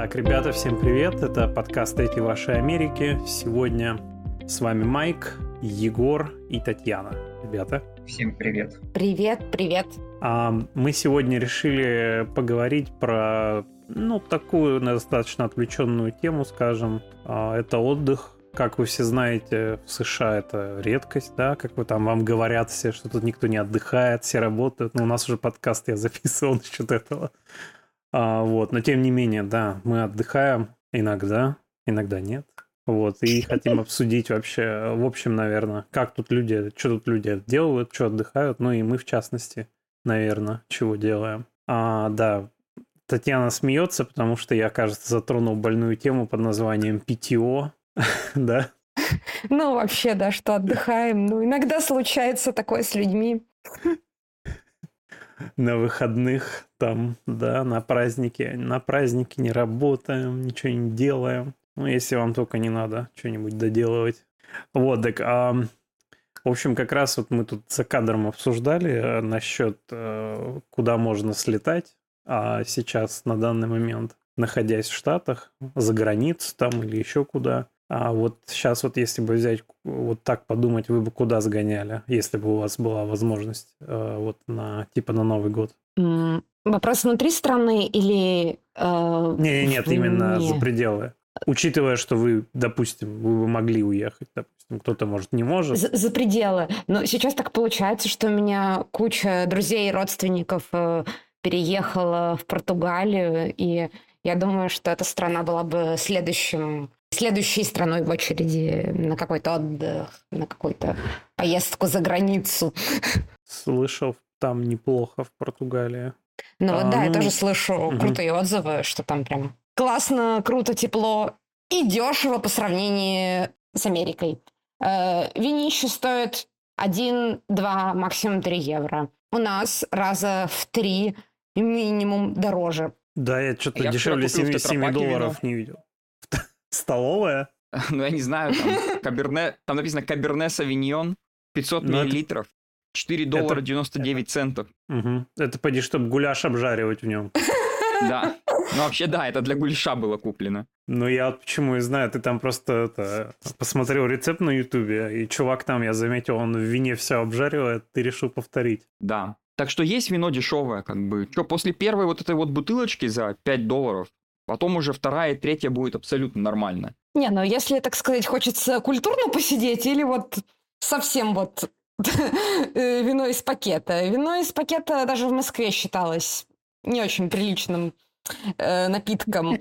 Так, ребята, всем привет. Это подкаст «Эти ваши Америки». Сегодня с вами Майк, Егор и Татьяна. Ребята. Всем привет. Привет, привет. А, мы сегодня решили поговорить про, ну, такую достаточно отвлеченную тему, скажем. А, это отдых. Как вы все знаете, в США это редкость, да, как вы там вам говорят все, что тут никто не отдыхает, все работают. Но у нас уже подкаст я записывал насчет этого. А, вот, но тем не менее, да, мы отдыхаем иногда, иногда нет. Вот, и хотим обсудить вообще, в общем, наверное, как тут люди, что тут люди делают, что отдыхают, ну и мы в частности, наверное, чего делаем. А, да, Татьяна смеется, потому что я, кажется, затронул больную тему под названием ПТО, да? Ну, вообще, да, что отдыхаем. Ну, иногда случается такое с людьми на выходных там, да, на праздники. На праздники не работаем, ничего не делаем. Ну, если вам только не надо что-нибудь доделывать. Вот, так, а, в общем, как раз вот мы тут за кадром обсуждали э, насчет, э, куда можно слетать, а сейчас на данный момент, находясь в Штатах, за границу там или еще куда, а вот сейчас вот если бы взять, вот так подумать, вы бы куда сгоняли, если бы у вас была возможность э, вот на типа на Новый год? Вопрос внутри страны или... Э, не, нет, вне? именно за пределы. Учитывая, что вы, допустим, вы бы могли уехать, допустим, кто-то, может, не может. За, за пределы. Но сейчас так получается, что у меня куча друзей и родственников э, переехала в Португалию, и я думаю, что эта страна была бы следующим следующей страной в очереди на какой-то отдых, на какую-то поездку за границу. Слышал, там неплохо в Португалии. Ну вот а, да, ну... я тоже слышу угу. крутые отзывы, что там прям классно, круто, тепло и дешево по сравнению с Америкой. Э, винище стоит 1, 2, максимум 3 евро. У нас раза в 3 минимум дороже. Да, я что-то дешевле 7, 7 долларов не видел. Столовая? Ну, я не знаю, там, каберне, там написано Каберне Савиньон, 500 ну, миллилитров, 4 доллара это... 99 центов. Угу. Это поди, чтобы гуляш обжаривать в нем. Да. Ну, вообще, да, это для гуляша было куплено. Ну, я вот почему и знаю, ты там просто это, посмотрел рецепт на Ютубе, и чувак там, я заметил, он в вине все обжаривает, ты решил повторить. Да. Так что есть вино дешевое, как бы. Что, после первой вот этой вот бутылочки за 5 долларов, Потом уже вторая и третья будет абсолютно нормально. Не, ну если, так сказать, хочется культурно посидеть или вот совсем вот э, вино из пакета. Вино из пакета даже в Москве считалось не очень приличным э, напитком.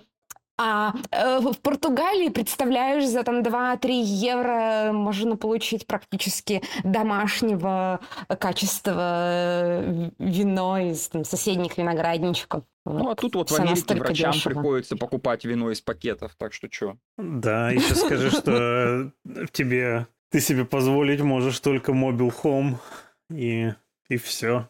А э, в Португалии, представляешь, за там 2-3 евро можно получить практически домашнего качества э, вино из там, соседних виноградничков. Ну, а тут вот Все в Америке врачам дешево. приходится покупать вино из пакетов, так что что? Да, еще скажи, что тебе ты себе позволить можешь только мобил home и, и все.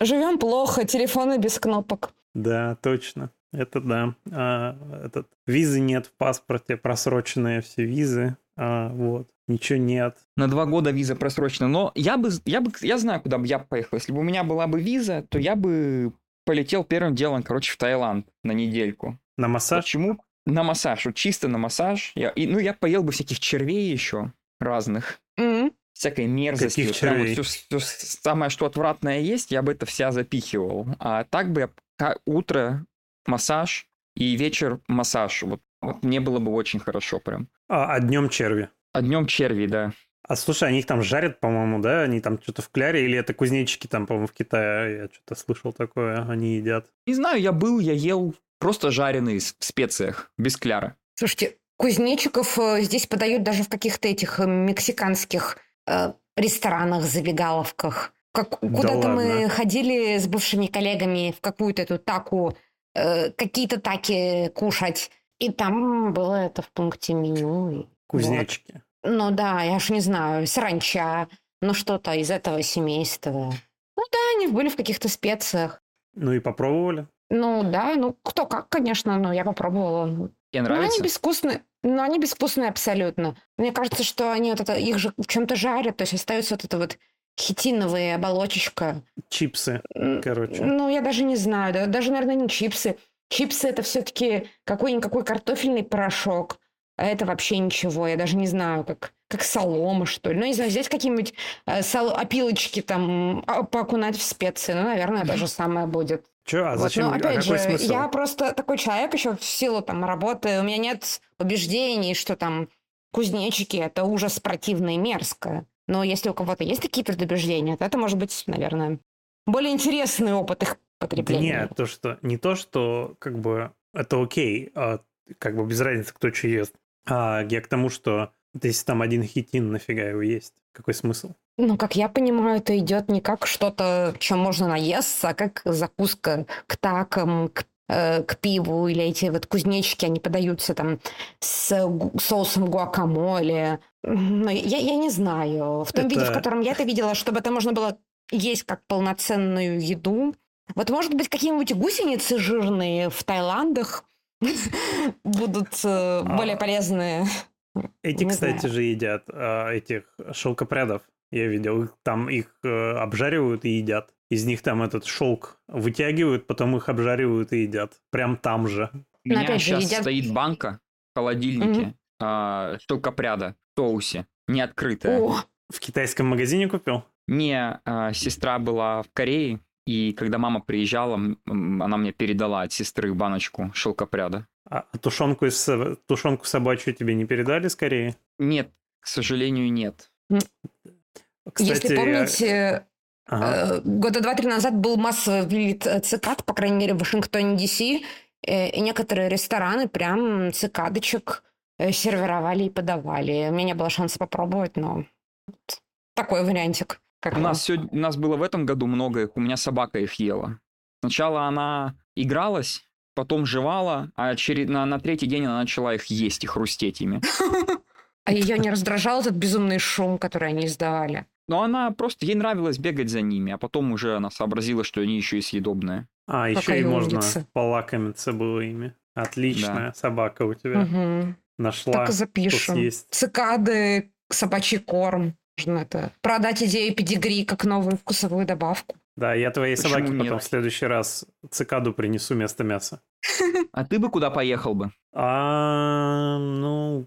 Живем плохо, телефоны без кнопок. Да, точно. Это да. А, этот, визы нет в паспорте, просроченные все визы. А, вот. Ничего нет. На два года виза просрочена. Но я бы, я бы, я знаю, куда бы я поехал. Если бы у меня была бы виза, то я бы полетел первым делом, короче, в Таиланд на недельку. На массаж? Почему? На массаж, вот чисто на массаж. Я, и, ну, я поел бы всяких червей еще разных. Mm-hmm. Всякой мерзости. Каких червей? Вот, все, все, самое, что отвратное есть, я бы это вся запихивал. А так бы я утро массаж и вечер массаж. Вот, вот мне было бы очень хорошо прям. А, а днем черви? А днем черви, да. А слушай, они их там жарят, по-моему, да? Они там что-то в кляре, или это кузнечики там, по-моему, в Китае? Я что-то слышал такое, они едят. Не знаю, я был, я ел просто жареные в специях, без кляра. Слушайте, кузнечиков э, здесь подают даже в каких-то этих э, мексиканских э, ресторанах, забегаловках. Как, куда-то да мы ходили с бывшими коллегами в какую-то эту таку, э, какие-то таки кушать. И там было это в пункте меню. Кузнечики. Вот. Ну да, я ж не знаю, саранча, ну что-то из этого семейства. Ну да, они были в каких-то специях. Ну и попробовали? Ну да, ну кто как, конечно, но я попробовала. Мне нравится. Ну они безвкусные, но они безвкусные абсолютно. Мне кажется, что они вот это, их же в чем-то жарят, то есть остается вот эта вот хитиновая оболочечка. Чипсы, короче. Ну, я даже не знаю, да, даже, наверное, не чипсы. Чипсы это все-таки какой-никакой картофельный порошок, а это вообще ничего. Я даже не знаю, как, как солома, что ли. Ну, не знаю, взять какие-нибудь э, сол- опилочки там, а, поокунать в специи. Ну, наверное, то же самое будет. Че, а Вот, зачем? Но а опять какой же, смысл? я просто такой человек еще в силу там работы. У меня нет убеждений, что там кузнечики это ужас противно и мерзко. Но если у кого-то есть такие предубеждения, то это может быть, наверное, более интересный опыт их Да потребления. нет, то, что не то, что как бы это окей, а как бы без разницы, кто что ест. А я к тому, что если там один хитин, нафига его есть? Какой смысл? Ну, как я понимаю, это идет не как что-то, чем можно наесться, а как закуска к такам, к, э, к пиву, или эти вот кузнечики, они подаются там с соусом гуакамоле. Ну, я, я не знаю. В том виде, в Это- котором я это видела, чтобы это можно было есть как полноценную еду. Вот, может быть, какие-нибудь гусеницы жирные в Таиландах будут э, более А. полезные. Эти, кстати же, едят а, этих шелкопрядов. Я видел, их там их э, обжаривают и едят. Из них там этот шелк вытягивают, потом их обжаривают и едят. Прям там же. У меня сейчас стоит банка в холодильнике а, шелкопряда соусе, не открытая. О, В китайском магазине купил? Мне а, сестра была в Корее, и когда мама приезжала, она мне передала от сестры баночку шелкопряда. А тушенку, из, тушенку собачью тебе не передали скорее? Нет, к сожалению, нет. Если помните, ага. Э, Года два-три назад был массовый вылет э, цикад, по крайней мере, в Вашингтоне, Д.С. э, И некоторые рестораны прям цикадочек э, сервировали и подавали. У меня не было шанса попробовать, но такой вариантик. Как У нас, сегодня, у нас было в этом году много их, у меня собака их ела. Сначала она игралась, потом жевала, а через, на, на третий день она начала их есть и хрустеть ими. А ее не раздражал этот безумный шум, который они издавали? Но она просто, ей нравилось бегать за ними, а потом уже она сообразила, что они еще и съедобные. А, еще и можно полакомиться было ими. Отличная собака у тебя. Нашла. Так и запишем. съесть. Цикады, собачий корм. Можно это продать идею педигри как новую вкусовую добавку. Да, я твоей Почему собаке потом нет? в следующий раз цикаду принесу вместо мяса. А ты бы куда поехал бы? А, ну,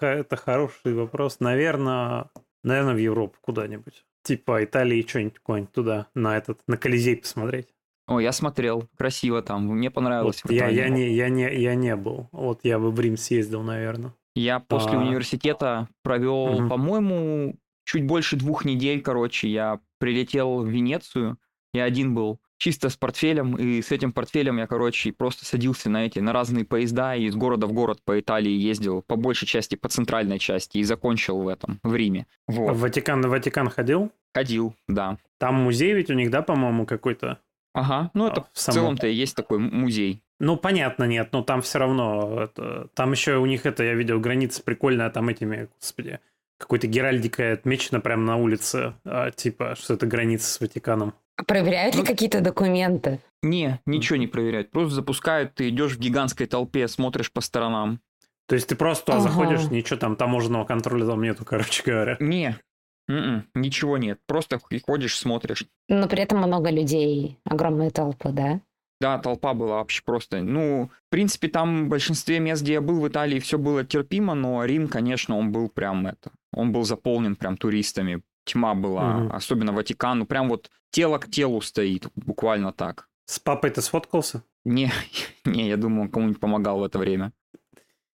это хороший вопрос. Наверное, наверное, в Европу куда-нибудь. Типа Италии, что-нибудь куда-нибудь туда, на этот, на Колизей посмотреть. О, я смотрел, красиво там, мне понравилось. Вот в я, я, не, я, не, я не был. Вот я бы в Рим съездил, наверное. Я после А. университета провел, Мгм. по-моему, чуть больше двух недель, короче. Я прилетел в Венецию, я один был чисто с портфелем, и с этим портфелем я, короче, просто садился на эти, на разные поезда, и из города в город по Италии ездил, по большей части, по центральной части, и закончил в этом, в Риме. В Вот. Ватикан, в Ватикан ходил? Ходил, да. Там музей ведь у них, да, по-моему, какой-то? Ага, ну А, это в в целом-то и есть такой музей. Ну, понятно, нет, но там все равно... Это, там еще у них это, я видел, граница прикольная, там этими, господи, какой-то геральдикой отмечено прямо на улице, а, типа, что это граница с Ватиканом. А проверяют ли Ну, какие-то документы? Не, ничего не проверяют. Просто запускают, ты идешь в гигантской толпе, смотришь по сторонам. То есть ты просто туда Ага. заходишь, ничего там таможенного контроля там нету, короче говоря. Не, м-м, ничего нет. Просто ходишь, смотришь. Но при этом много людей, огромные толпы, да? Да, толпа была вообще просто. Ну, в принципе, там в большинстве мест, где я был в Италии, все было терпимо, но Рим, конечно, он был прям это. Он был заполнен прям туристами. Тьма была, Мгм. особенно Ватикан. Ну, прям вот тело к телу стоит, буквально так. С папой ты сфоткался? Не, не, я думаю, он кому-нибудь помогал в это время.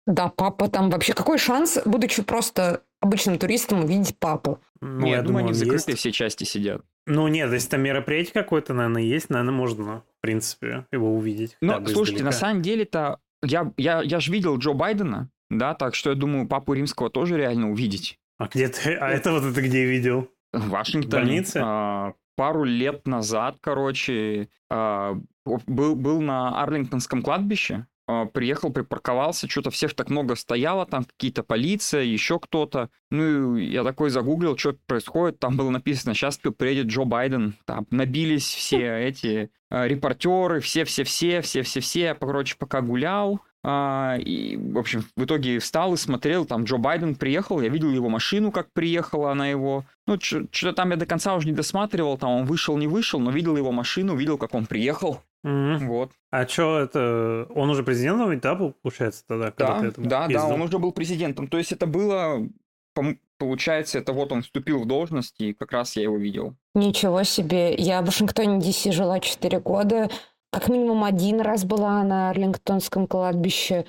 Да, папа там вообще какой шанс, будучи просто обычным туристом, увидеть папу? Ну, Не, я, думаю, они в закрытой есть. все части сидят. Ну, нет, если там мероприятие какое-то, наверное, есть, наверное, можно, в принципе, его увидеть. Ну, слушайте, на издалека. самом деле-то я, я, я же видел Джо Байдена, да, так что я думаю, папу римского тоже реально увидеть. А где ты? А это вот это где видел? В Вашингтоне. В больнице? а, пару лет назад, короче, а, был, был на Арлингтонском кладбище, приехал, припарковался, что-то всех так много стояло, там какие-то полиция, еще кто-то. Ну, я такой загуглил, что происходит, там было написано, сейчас приедет Джо Байден, там набились все эти а, репортеры, все-все-все, все-все-все, короче, пока гулял, А, и, в общем, в итоге встал и смотрел, там Джо Байден приехал, я видел его машину, как приехала она его. Ну, что-то там я до конца уже не досматривал, там он вышел, не вышел, но видел его машину, видел, как он приехал. Мгм. Вот. А что это? Он уже президентом ведь, да, был, получается, тогда? когда Да, да, да, ездил? он уже был президентом. То есть это было, получается, это вот он вступил в должность, и как раз я его видел. Ничего себе. Я в Вашингтоне, Ди.Си жила 4 года. Как минимум один раз была на Арлингтонском кладбище.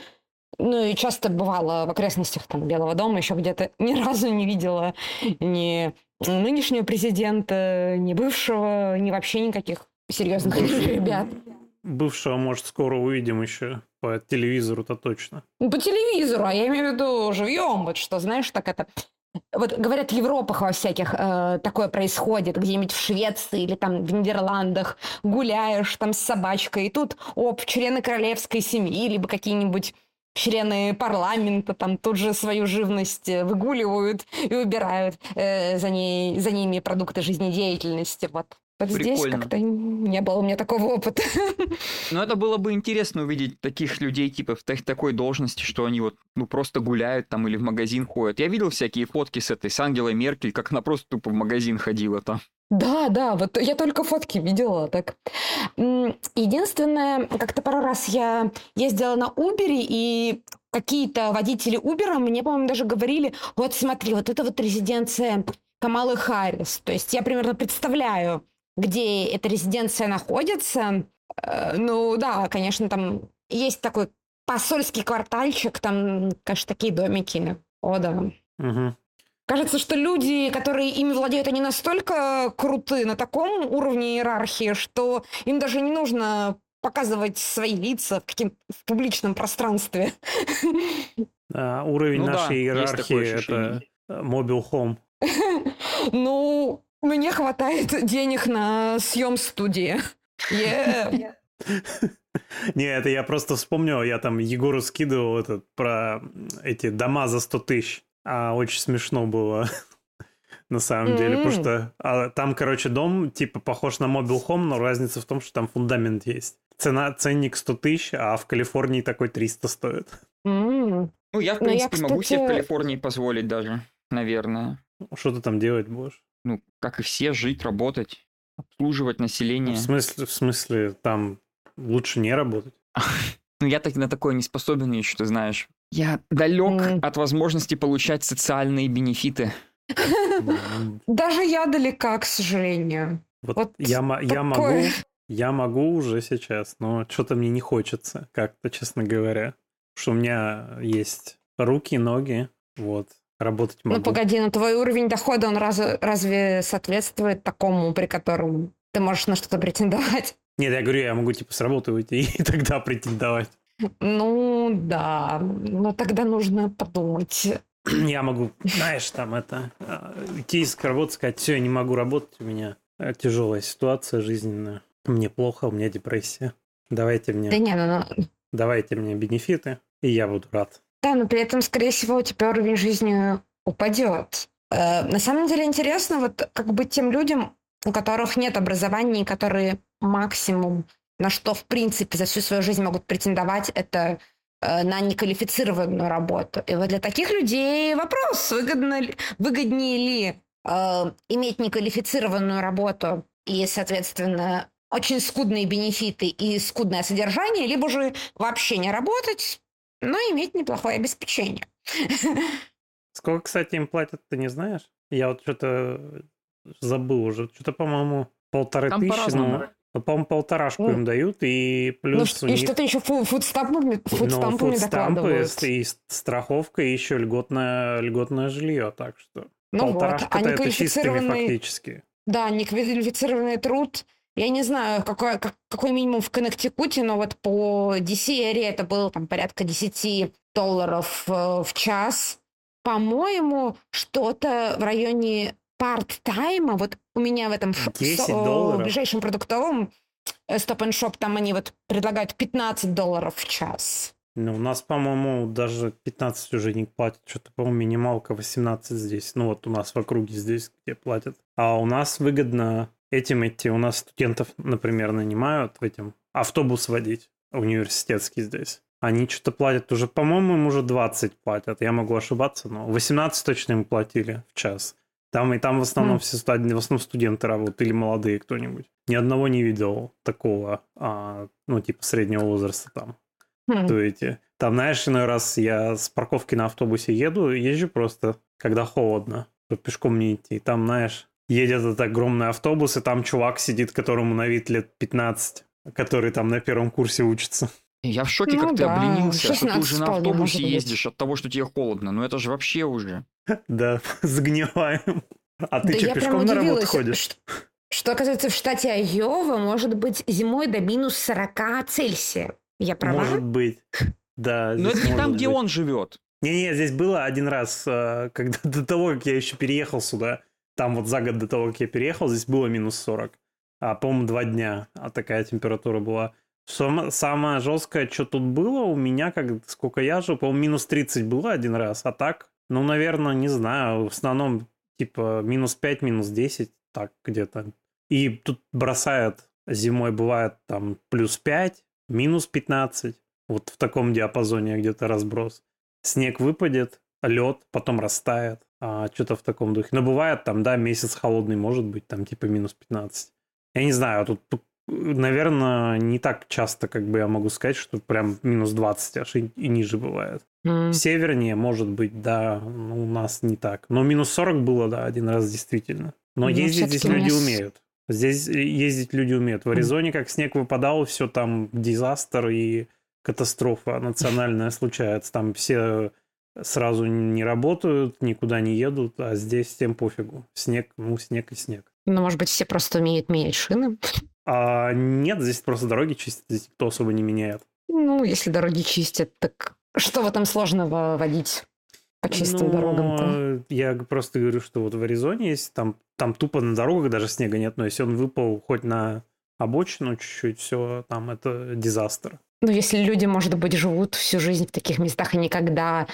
Ну и часто бывала в окрестностях там, Белого дома, еще где-то. Ни разу не видела ни нынешнего президента, ни бывшего, ни вообще никаких серьезных ребят. Бывшего, может, скоро увидим еще по телевизору-то точно. По телевизору, а я имею в виду живьем, вот что, знаешь, так это... Вот говорят, в Европах во всяких э, такое происходит, где-нибудь в Швеции или там в Нидерландах гуляешь там с собачкой, и тут, оп, члены королевской семьи, либо какие-нибудь члены парламента там тут же свою живность э, выгуливают и убирают э, за, ней, за ними продукты жизнедеятельности. Вот. Вот здесь Прикольно. как-то не было у меня такого опыта. Но это было бы интересно увидеть таких людей, типа, в так- такой должности, что они вот, ну, просто гуляют там или в магазин ходят. Я видел всякие фотки с этой, с Ангелой Меркель, как она просто тупо в магазин ходила там. Да, да, вот я только фотки видела так. Единственное, как-то пару раз я ездила на Uber, и какие-то водители Uber мне, по-моему, даже говорили, вот смотри, вот это вот резиденция Камалы Харрис. То есть я примерно представляю, где эта резиденция находится. Э, Ну да, конечно, там есть такой посольский квартальчик, там, конечно, такие домики. О, да. Мгм. Кажется, что люди, которые ими владеют, они настолько круты на таком уровне иерархии, что им даже не нужно показывать свои лица в, каким в публичном пространстве. А, уровень Ну да, нашей есть иерархии это Mobile Home. Ну, мне хватает денег на съем студии. Не, это я просто вспомнил, я там Егору скидывал этот про эти дома за 100 тысяч. А очень смешно было на самом деле, потому что а, там, короче, дом типа похож на Mobile Home, но разница в том, что там фундамент есть. Цена, ценник 100 тысяч, а в Калифорнии такой 300 стоит. Ну, я, в Ну, я, принципе, могу себе в Калифорнии позволить даже, наверное. Что ты там делать будешь? Ну, как и все, жить, работать, обслуживать население. В смысле, в смысле, там лучше не работать? Ну, я так на такое не способен еще, ты знаешь. Я далек от возможности получать социальные бенефиты. Даже я далека, к сожалению. Вот, Вот я, мо- я могу, такое. я могу уже сейчас, но что-то мне не хочется, как-то, честно говоря. Что у меня есть руки, ноги, вот, работать могу. Ну погоди, но твой уровень дохода, он раз- разве соответствует такому, при котором ты можешь на что-то претендовать? Нет, я говорю, я могу типа с работы уйти и тогда претендовать. Ну да, но тогда нужно подумать. Я могу, знаешь, там это, уйти из работы, сказать, все, я не могу работать, у меня э, тяжелая ситуация жизненная, мне плохо, у меня депрессия. Давайте Да мне, не, ну, ну, давайте мне бенефиты, и я буду рад. Да, но при этом, скорее всего, у тебя уровень жизни упадет. Э, на самом деле интересно, вот как быть тем людям, у которых нет образования, которые максимум, на что, в принципе, за всю свою жизнь могут претендовать, это э, на неквалифицированную работу. И вот для таких людей вопрос, выгодно ли- выгоднее ли э, иметь неквалифицированную работу и, соответственно, очень скудные бенефиты и скудное содержание, либо же вообще не работать, но иметь неплохое обеспечение. Сколько, кстати, им платят, ты не знаешь? Я вот что-то забыл уже. Что-то, по-моему, полторы Там тысячи. Ну, ну, по-моему, полторашку Ну, им дают, и Ну, плюс ш- у и них... что-то еще фу- фудстампами, ну, фудстампами фудстампы докладывают. и страховка, и еще льготное, льготное жилье, так что... Ну вот, полторашка а это чистыми неквалифицированный, фактически. да, неквалифицированный труд, я не знаю, какой, как- какой минимум в Коннектикуте, но вот по DC-эре это было там порядка 10 долларов э, в час. По-моему, что-то в районе парт-тайма, вот у меня в этом ш- 10 со- ближайшем продуктовом Stop and Shop, там они вот предлагают 15 долларов в час. Ну, у нас, по-моему, даже 15 уже не платят. Что-то, по-моему, минималка 18 здесь. Ну, вот у нас в округе здесь, где платят. А у нас выгодно этим идти. У нас студентов, например, нанимают в этим автобус водить университетский здесь. Они что-то платят уже, по-моему, им уже 20 платят. Я могу ошибаться, но 18 точно им платили в час. Там и там в основном Хм. все студ- в основном студенты работают или молодые кто-нибудь. Ни одного не видел такого, а, ну, типа среднего возраста там. Хм. Дуете. Там, знаешь, иной раз я с парковки на автобусе еду, езжу просто, когда холодно, чтобы пешком не идти. Там, знаешь, едет этот огромный автобус, и там чувак сидит, которому на вид лет 15, который там на первом курсе учится. Я в шоке, Ну как ты да, обленился, что ты 16 уже на автобусе ездишь от того, что тебе холодно. Ну это же вообще уже. Да, загниваем. А ты Да что, пешком на работу ходишь? Что, что, оказывается, в штате Айова может быть зимой до минус 40 Цельсия. Я права? Может быть. Да, Но это не там, где он живет. Не-не, здесь было один раз, э, когда до того, как я еще переехал сюда, там вот за год до того, как я переехал, здесь было минус 40. А, по-моему, два дня а такая температура была. Сам- самое жесткое, что тут было у меня, как сколько я жил, по-моему, минус 30 было один раз, а так, ну, наверное, не знаю, в основном, типа, минус 5, минус 10, так где-то. И тут бросает зимой, бывает там плюс 5, минус 15, вот в таком диапазоне где-то разброс. Снег выпадет, лед, потом растает, а, что-то в таком духе. Но бывает там, да, месяц холодный может быть, там типа минус 15. Я не знаю, тут, тут, наверное, не так часто, как бы я могу сказать, что прям минус 20 аж и, и ниже бывает. М. Севернее, может быть, да, ну, у нас не так. Но минус 40 было, да, один раз действительно. Но Ну, ездить здесь люди нас- умеют. Здесь ездить люди умеют. В Аризоне, как снег выпадал, все там дизастер и катастрофа национальная случается. Там все сразу не работают, никуда не едут, а здесь всем пофигу. Снег, ну, снег и снег. Ну, может быть, все просто умеют менять шины. А нет, здесь просто дороги чистят, здесь никто особо не меняет. Ну, если дороги чистят, так что в этом сложного водить по чистым Ну, дорогам-то? Я просто говорю, что вот в Аризоне есть, там, там тупо на дорогах даже снега нет, но если он выпал хоть на обочину чуть-чуть, все, там это дизастер. Ну, если люди, может быть, живут всю жизнь в таких местах и никогда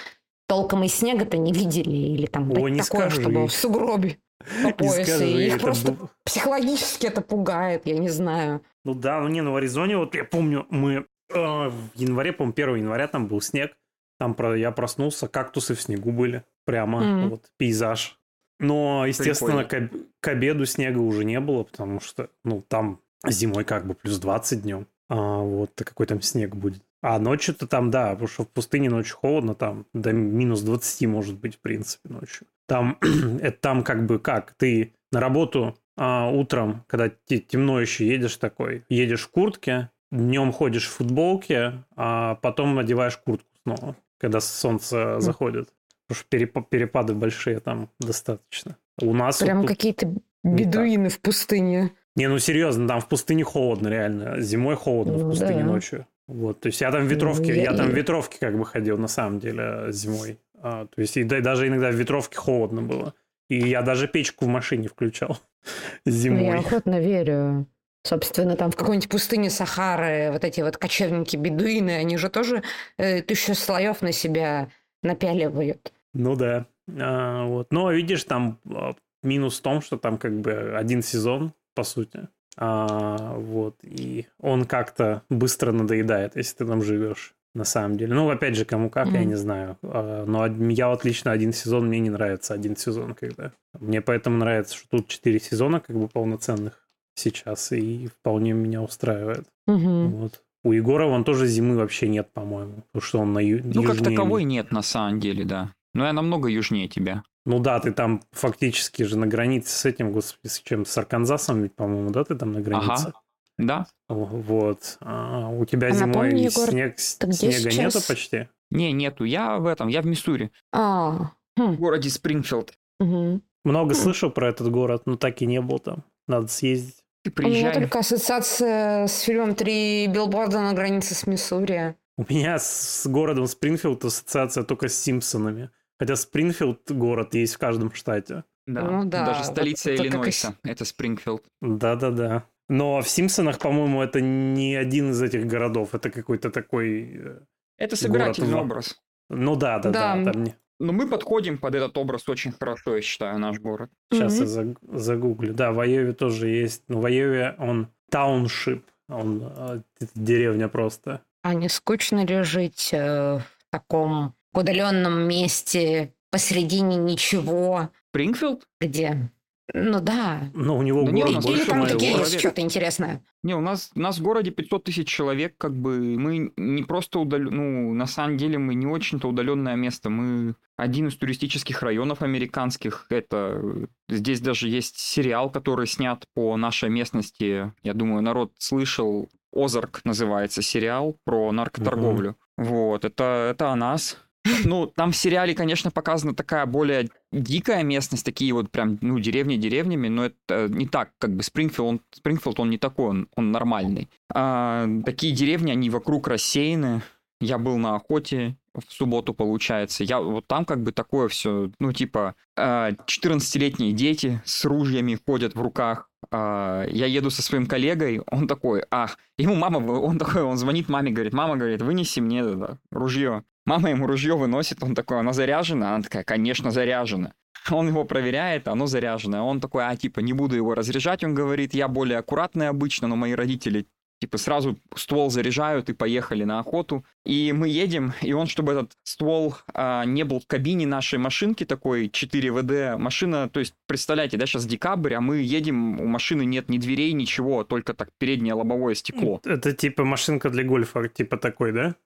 толком и снега-то не видели, или там Ой, не такое, скажи. чтобы в сугробе по Не поясе, скажи, и их просто был- психологически это пугает, я не знаю. Ну да, ну не, ну в Аризоне, вот я помню, мы э, в январе, по-моему, 1 января там был снег, там про, я проснулся, кактусы в снегу были, прямо, Мгм. вот, пейзаж. Но, естественно, к, к обеду снега уже не было, потому что, ну, там зимой как бы плюс 20 днем, а вот какой там снег будет. А ночью-то там, да, потому что в пустыне ночью холодно, там до минус 20 может быть, в принципе, ночью. Там, это там как бы как, ты на работу а, утром, когда те- темно еще едешь такой, едешь в куртке, днем ходишь в футболке, а потом одеваешь куртку снова, когда солнце заходит. Потому что перепа- перепады большие там достаточно. У нас вот Прям тут- какие-то бедуины в пустыне. Не, ну серьезно, там в пустыне холодно реально. Зимой холодно в Ну пустыне да. ночью. Вот, то есть я там в ветровке, я- я, там в ветровке как бы ходил на самом деле зимой. А, то есть и да- даже иногда в ветровке холодно было. И я даже печку в машине включал Ну, Я зимой. охотно верю. Собственно, там в какой-нибудь пустыне Сахары вот эти вот кочевники-бедуины, они же тоже э, тысячу слоев на себя напяливают. Ну да. А, вот. Но видишь, там а, минус в том, что там как бы один сезон, по сути. А, вот. И он как-то быстро надоедает, если ты там живешь. На самом деле. Ну, опять же, кому как, я Мгм. не знаю. А, Но я вот лично один сезон, мне не нравится один сезон, когда. Мне поэтому нравится, что тут четыре сезона как бы полноценных сейчас, и вполне меня устраивает. Мгм. Вот. У Егора вон тоже зимы вообще нет, по-моему. Потому что он на ю... Ну, как южнее таковой нет на самом деле, да. Но я намного южнее тебя. Ну да, ты там фактически же на границе с этим, господи, с чем? С Арканзасом ведь, по-моему, да, ты там на границе? Ага. Да? Вот. А у тебя А зимой напомни, Егор, снег, снега сейчас? нету почти? Не, нету. Я в этом, я в Миссури. А, В хм, городе Спрингфилд. мгм. Много Хм. слышал про этот город, но так и не был там. Надо съездить. Ты У меня приезжай. только ассоциация с фильмом «Три билборда на границе с Миссури». У меня с городом Спрингфилд ассоциация только с Симпсонами. Хотя Спрингфилд город есть в каждом штате. Да. Ну да, Даже вот столица это как Иллинойса. Это Спрингфилд. Да-да-да. Но в Симпсонах, по-моему, это не один из этих городов. Это какой-то такой... э, Это собирательный Город образ. Ну да, да, да. Да. там Но мы подходим под этот образ очень хорошо, я считаю, наш город. Сейчас Мгм. я заг- загуглю. Да, в Айове тоже есть. Но в Айове он тауншип. Он э, деревня просто. А не скучно ли жить э, в таком удаленном месте посредине ничего, Спрингфилд? где... Ну да. Но у него Да не, город у нас Или больше там такие есть что-то интересное. Не, у нас, у нас в городе 500 тысяч человек, как бы мы не просто удален... ну, на самом деле мы не очень-то удаленное место. Мы один из туристических районов американских. Это здесь даже есть сериал, который снят по нашей местности. Я думаю, народ слышал. Озарк называется сериал про наркоторговлю. Вот, это, это о нас. Ну, там в сериале, конечно, показана такая более дикая местность, такие вот прям, ну, деревни деревнями, но это не так, как бы Спрингфилд, он, Спрингфилд, он не такой, он, он нормальный. А, такие деревни, они вокруг рассеяны. Я был на охоте в субботу, получается. Я вот там как бы такое все, ну, типа, а, 14-летние дети с ружьями ходят в руках. А, Я еду со своим коллегой, он такой, ах, ему мама, он такой, он звонит маме, говорит, мама, говорит, вынеси мне это ружье. Мама ему ружье выносит, он такой, она заряжена? Она такая, конечно, заряжена. Он его проверяет, оно заряженное. Он такой, а, типа, не буду его разряжать, он говорит, я более аккуратный обычно, но мои родители, типа, сразу ствол заряжают и поехали на охоту. И мы едем, и он, чтобы этот ствол а, не был в кабине нашей машинки такой 4 ВД, машина, то есть, представляете, да, сейчас декабрь, а мы едем, у машины нет ни дверей, ничего, только так переднее лобовое стекло. Это типа машинка для гольфа, типа такой, да?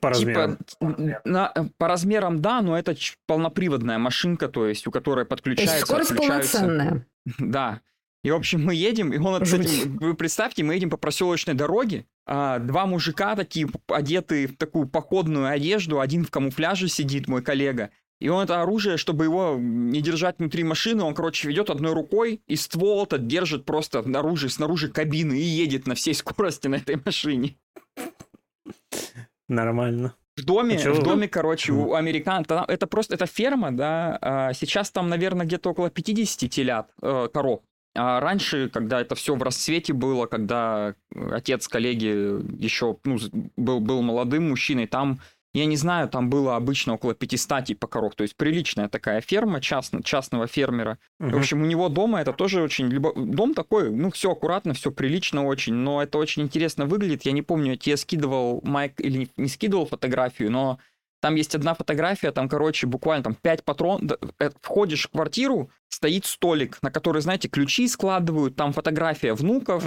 По размерам. Типа, на- по размерам, да, но это полноприводная машинка, то есть у которой То есть подключается, скорость полноценная. Да. И, в общем, мы едем, и он этим- вы представьте, мы едем по проселочной дороге, а, два мужика такие, одетые в такую походную одежду, один в камуфляже сидит, мой коллега, и он это оружие, чтобы его не держать внутри машины, он, короче, ведет одной рукой, и ствол этот держит просто снаружи, снаружи кабины и едет на всей скорости на этой машине. Нормально. В доме, А в доме, короче, у американ... та- Это просто, это ферма, да, а, сейчас там, наверное, где-то около 50 телят, э, коров. А раньше, когда это все в расцвете было, когда отец коллеги еще ну, был, был молодым мужчиной, там, я не знаю, там было обычно около 500 типа коров, то есть приличная такая ферма частно, частного фермера. Мгм. В общем, у него дома это тоже очень... любо- Дом такой, ну, все аккуратно, все прилично очень, но это очень интересно выглядит. Я не помню, я тебе скидывал, Майк, или не скидывал фотографию, но там есть одна фотография, там, короче, буквально там 5 патрон... да, э, Входишь в квартиру, стоит столик, на который, знаете, ключи складывают, там фотография внуков,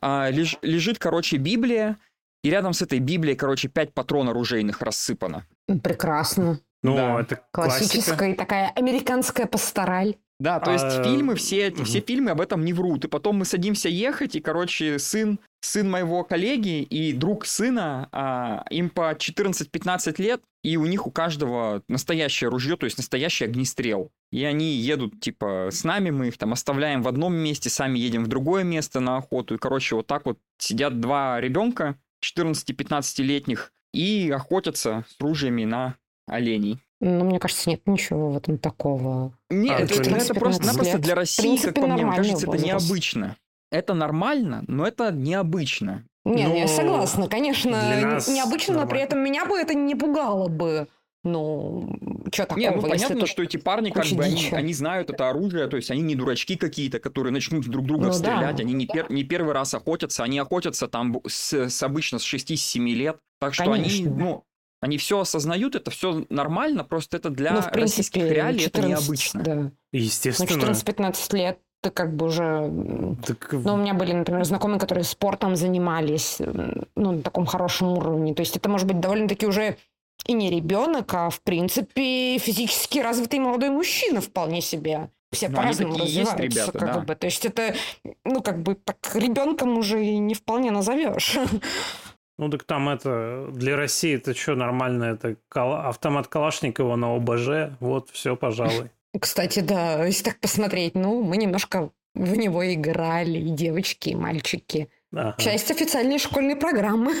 а, леж- лежит, короче, Библия, и рядом с этой Библией, короче, 5 патрон оружейных рассыпано. Прекрасно. Ну, Да. это классика. Классическая такая американская пастораль. Да, то есть А, фильмы, все, эти- все фильмы об этом не врут. И потом мы садимся ехать, и, короче, сын, сын моего коллеги и друг сына, а, им по 14-15 лет, и у них у каждого настоящее ружье, то есть настоящий огнестрел. И они едут, типа, с нами, мы их там оставляем в одном месте, сами едем в другое место на охоту. И, короче, вот так вот сидят два ребенка, 14-15-летних, и охотятся с ружьями на оленей. Ну, мне кажется, нет ничего в этом такого. Нет, А, это, это просто 15 напросто лет. для России, принципе, как по мне, мне кажется, это возраст. необычно. Это нормально, но это необычно. Не, Ну, я согласна, конечно, необычно, но при нормально. этом меня бы это не пугало бы. Ну, что такого, Не, ну понятно, что эти парни, как бы, они, они знают это оружие, то есть они не дурачки какие-то, которые начнут друг друга Ну стрелять, да. они не, пер- не первый раз охотятся, они охотятся там с, с обычно с 6-7 лет, так что они, ну, они все осознают, это все нормально, просто это для ну, в российских принципе, реалий это 14, необычно. Да. Ну, Естественно. 14-15 лет ты как бы уже... Так, Ну, у меня были, например, знакомые, которые спортом занимались, ну, на таком хорошем уровне. То есть это может быть довольно-таки уже и не ребенок, а, в принципе, физически развитый молодой мужчина вполне себе. Все Ну, они по-разному такие есть развиваются. ребята, как да. бы. То есть это, ну, как бы, так ребенком уже и не вполне назовешь. Ну так там это для России это что нормально? Это автомат Калашникова на ОБЖ. Вот, все, пожалуй. Кстати, да, если так посмотреть, ну, мы немножко в него играли, и девочки, и мальчики. Ага. Часть официальной школьной программы.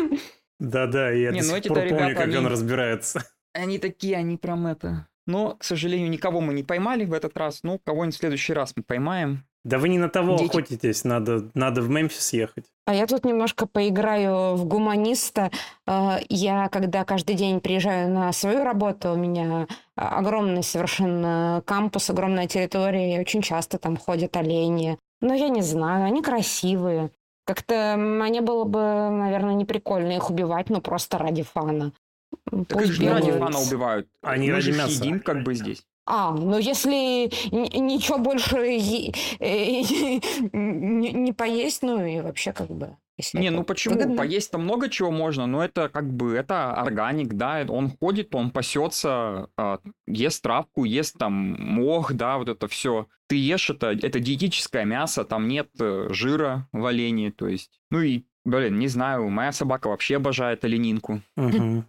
Да-да, и я Не, до ну сих пор помню, ребята, как он они- разбирается. Они такие, они прям это... Но, к сожалению, никого мы не поймали в этот раз. Ну, кого-нибудь в следующий раз мы поймаем. Да вы не на того Дети. охотитесь, надо, надо в Мемфис ехать. А я тут немножко поиграю в гуманиста. Э, Я, когда каждый день приезжаю на свою работу, у меня а, огромный совершенно кампус, огромная территория, и очень часто там ходят олени. Но я не знаю, они красивые. Как-то мне было бы, наверное, не прикольно их убивать, но просто ради фана. Так их же ради фана убивают. Они Мы ради же мяса. едим как бы здесь. А, ну если ничего больше э, не поесть, ну и вообще как бы... если Не, ну почему? выгодно. Поесть там много чего можно, но это как бы, это органик, да, он ходит, он пасется, а, ест травку, ест там мох, да, вот это все. Ты ешь это, это диетическое мясо, там нет э, жира в олене, то есть, ну и, блин, не знаю, моя собака вообще обожает оленинку. Мгм.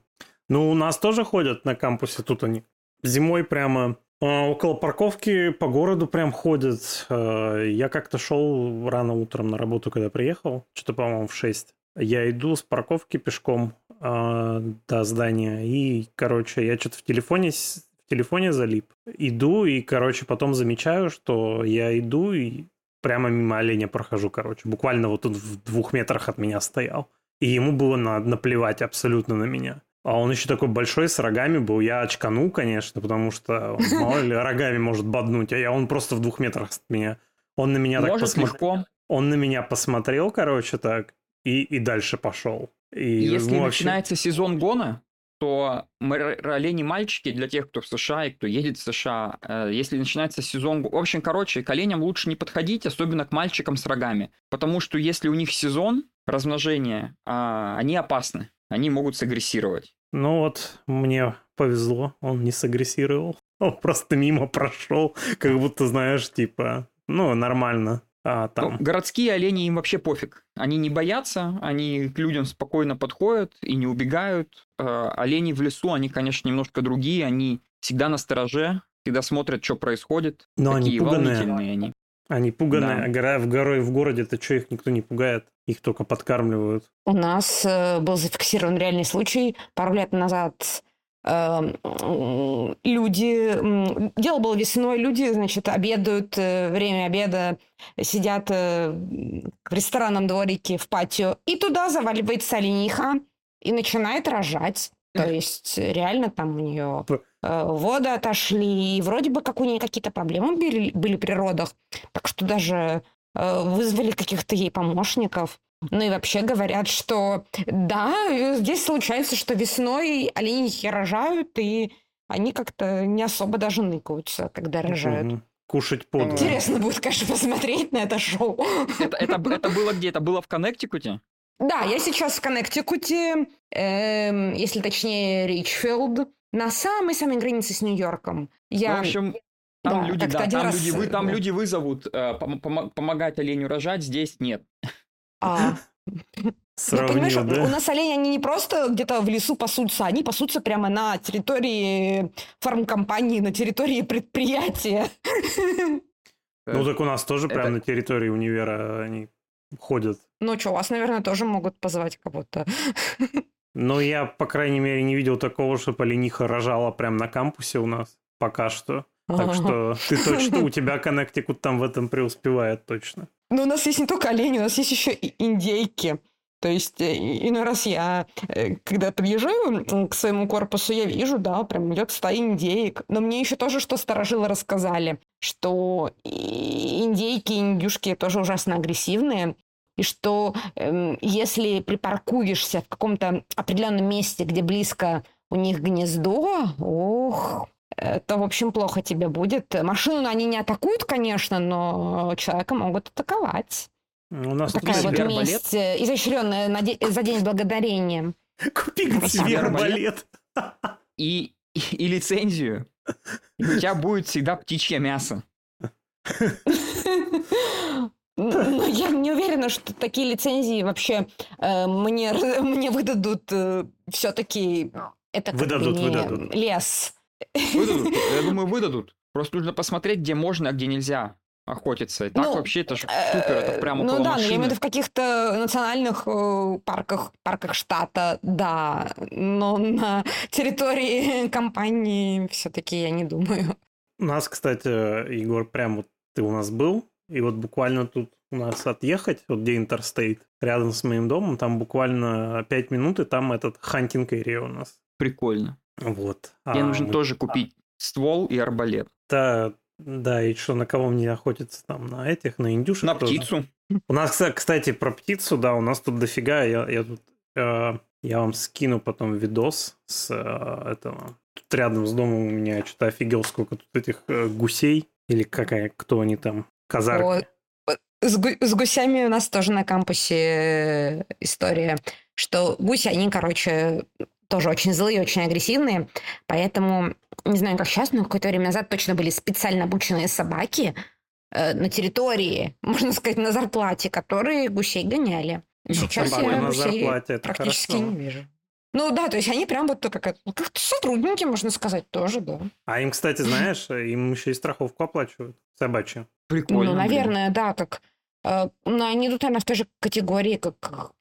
Ну, у нас тоже ходят на кампусе, тут они зимой прямо около парковки по городу прям ходят. А, Я как-то шел рано утром на работу, когда приехал, что-то, по-моему, в 6. Я иду с парковки пешком а, до здания, и, короче, я что-то в телефоне, в телефоне залип. Иду, и, короче, потом замечаю, что я иду и прямо мимо оленя прохожу, короче. Буквально вот тут в двух метрах от меня стоял. И ему было на- наплевать абсолютно на меня. А он еще такой большой, с рогами был. Я очканул, конечно, потому что он, мало ли рогами может боднуть, а я, он просто в двух метрах от меня. Он на меня так Может посмотрел. легко, Он на меня посмотрел, короче, так, и, и дальше пошел. И если ему вообще- начинается сезон гона, то мы- олени мальчики для тех, кто в США и кто едет в США, э, если начинается сезон... В общем, короче, к оленям лучше не подходить, особенно к мальчикам с рогами. Потому что если у них сезон размножения, а, они опасны. Они могут сагрессировать. Ну вот, мне повезло, он не сагрессировал. Он просто мимо прошел, как будто, знаешь, типа, ну, нормально. А Ну, там... городские олени им вообще пофиг. Они не боятся, они к людям спокойно подходят и не убегают. Э, олени в лесу, они, конечно, немножко другие, они всегда на стороже, всегда смотрят, что происходит. Но они Такие пуганые. волнительные они. Они пуганые, Да. а гора- в горой в городе-то что, их никто не пугает? Их только подкармливают. У нас э, был зафиксирован реальный случай пару лет назад. э, люди, дело было весной, люди, значит, обедают, э, время обеда, сидят э, в ресторанном дворике в патио, и туда заваливается олениха и начинает рожать. То есть э, реально там у нее воды отошли, и вроде бы как у нее какие-то проблемы были, были при родах, так что даже э, вызвали каких-то ей помощников. Ну и вообще говорят, что да, э, здесь случается, что весной оленихи рожают, и они как-то не особо даже ныкаются, когда рожают. Кушать подано. Интересно будет, конечно, посмотреть на это шоу. Это, это, это было где? Это было в Коннектикуте? Да, я сейчас в Коннектикуте, эм, если точнее, Ричфилд, на самой-самой границе с Нью-Йорком. Я... Ну, в общем, там да, люди, да, там раз, люди, вы, там да. люди вызовут э, пом- помо- помогать оленю рожать, здесь нет. а, Ну, Сравнил, понимаешь, да? у нас олени, они не просто где-то в лесу пасутся, они пасутся прямо на территории фармкомпании, на территории предприятия. Ну так у нас тоже это- прямо на территории универа они ходят. Ну что, вас, наверное, тоже могут позвать кого-то. Но я, по крайней мере, не видел такого, что олениха рожала прямо на кампусе у нас. Пока что. Так что ты точно, у тебя Коннектикут там в этом преуспевает точно. Ну, у нас есть не только олени, у нас есть еще и индейки. То есть, э, иной раз я, э, когда подъезжаю к своему корпусу, я вижу, да, прям идет стая индеек. Но мне еще тоже, что старожилы рассказали, что индейки, и индюшки тоже ужасно агрессивные, и что эм, если припаркуешься в каком-то определенном месте, где близко у них гнездо, ох, э, то, в общем, плохо тебе будет. Машину они не атакуют, конечно, но человека могут атаковать. У нас тут Такая вот месть э, изощренная на де- за день благодарения. Купи к себе Арбалет? И, и, и лицензию. У тебя будет всегда птичье мясо. Но я не уверена, что такие лицензии вообще э, мне, мне выдадут все-таки это как бы не выдадут. лес. Выдадут. Я думаю, выдадут. Просто нужно посмотреть, где можно, а где нельзя охотиться. И так Ну, вообще это ж супер, это прямо Ну да, но я имею в машины. виду в каких-то национальных э, парках, парках штата, да. Но на территории компании все-таки я не думаю. У нас, кстати, Егор, прям вот ты у нас был, и вот буквально тут у нас отъехать, вот где Interstate, рядом с моим домом, там буквально 5 минут, и там этот hunting area у нас. Прикольно. Вот. Мне А, нужно вот тоже купить ствол и арбалет. Это Да, и что, на кого мне охотиться там? На этих, на индюшек На тоже? птицу. У нас, кста- кстати, про птицу, да, у нас тут дофига. Я, я тут, э, я вам скину потом видос с э, этого. Тут рядом с домом у меня что-то офигел, сколько тут этих э, гусей. Или какая, кто они там? Казарки. О, С, гу- с гусями у нас тоже на кампусе э, история, что гуси, они, короче, тоже очень злые, очень агрессивные, поэтому, не знаю, как сейчас, но какое-то время назад точно были специально обученные собаки э, на территории, можно сказать, на зарплате, которые гусей гоняли. Ну, Сейчас я на гусей зарплате, это практически хорошо. не вижу. Ну да, то есть они прям вот как, как сотрудники, можно сказать, тоже, да. А им, кстати, знаешь, им еще и страховку оплачивают. Собачью. Прикольно. ну, блин. наверное, да, как... э, ну, они идут, наверное, в той же категории, как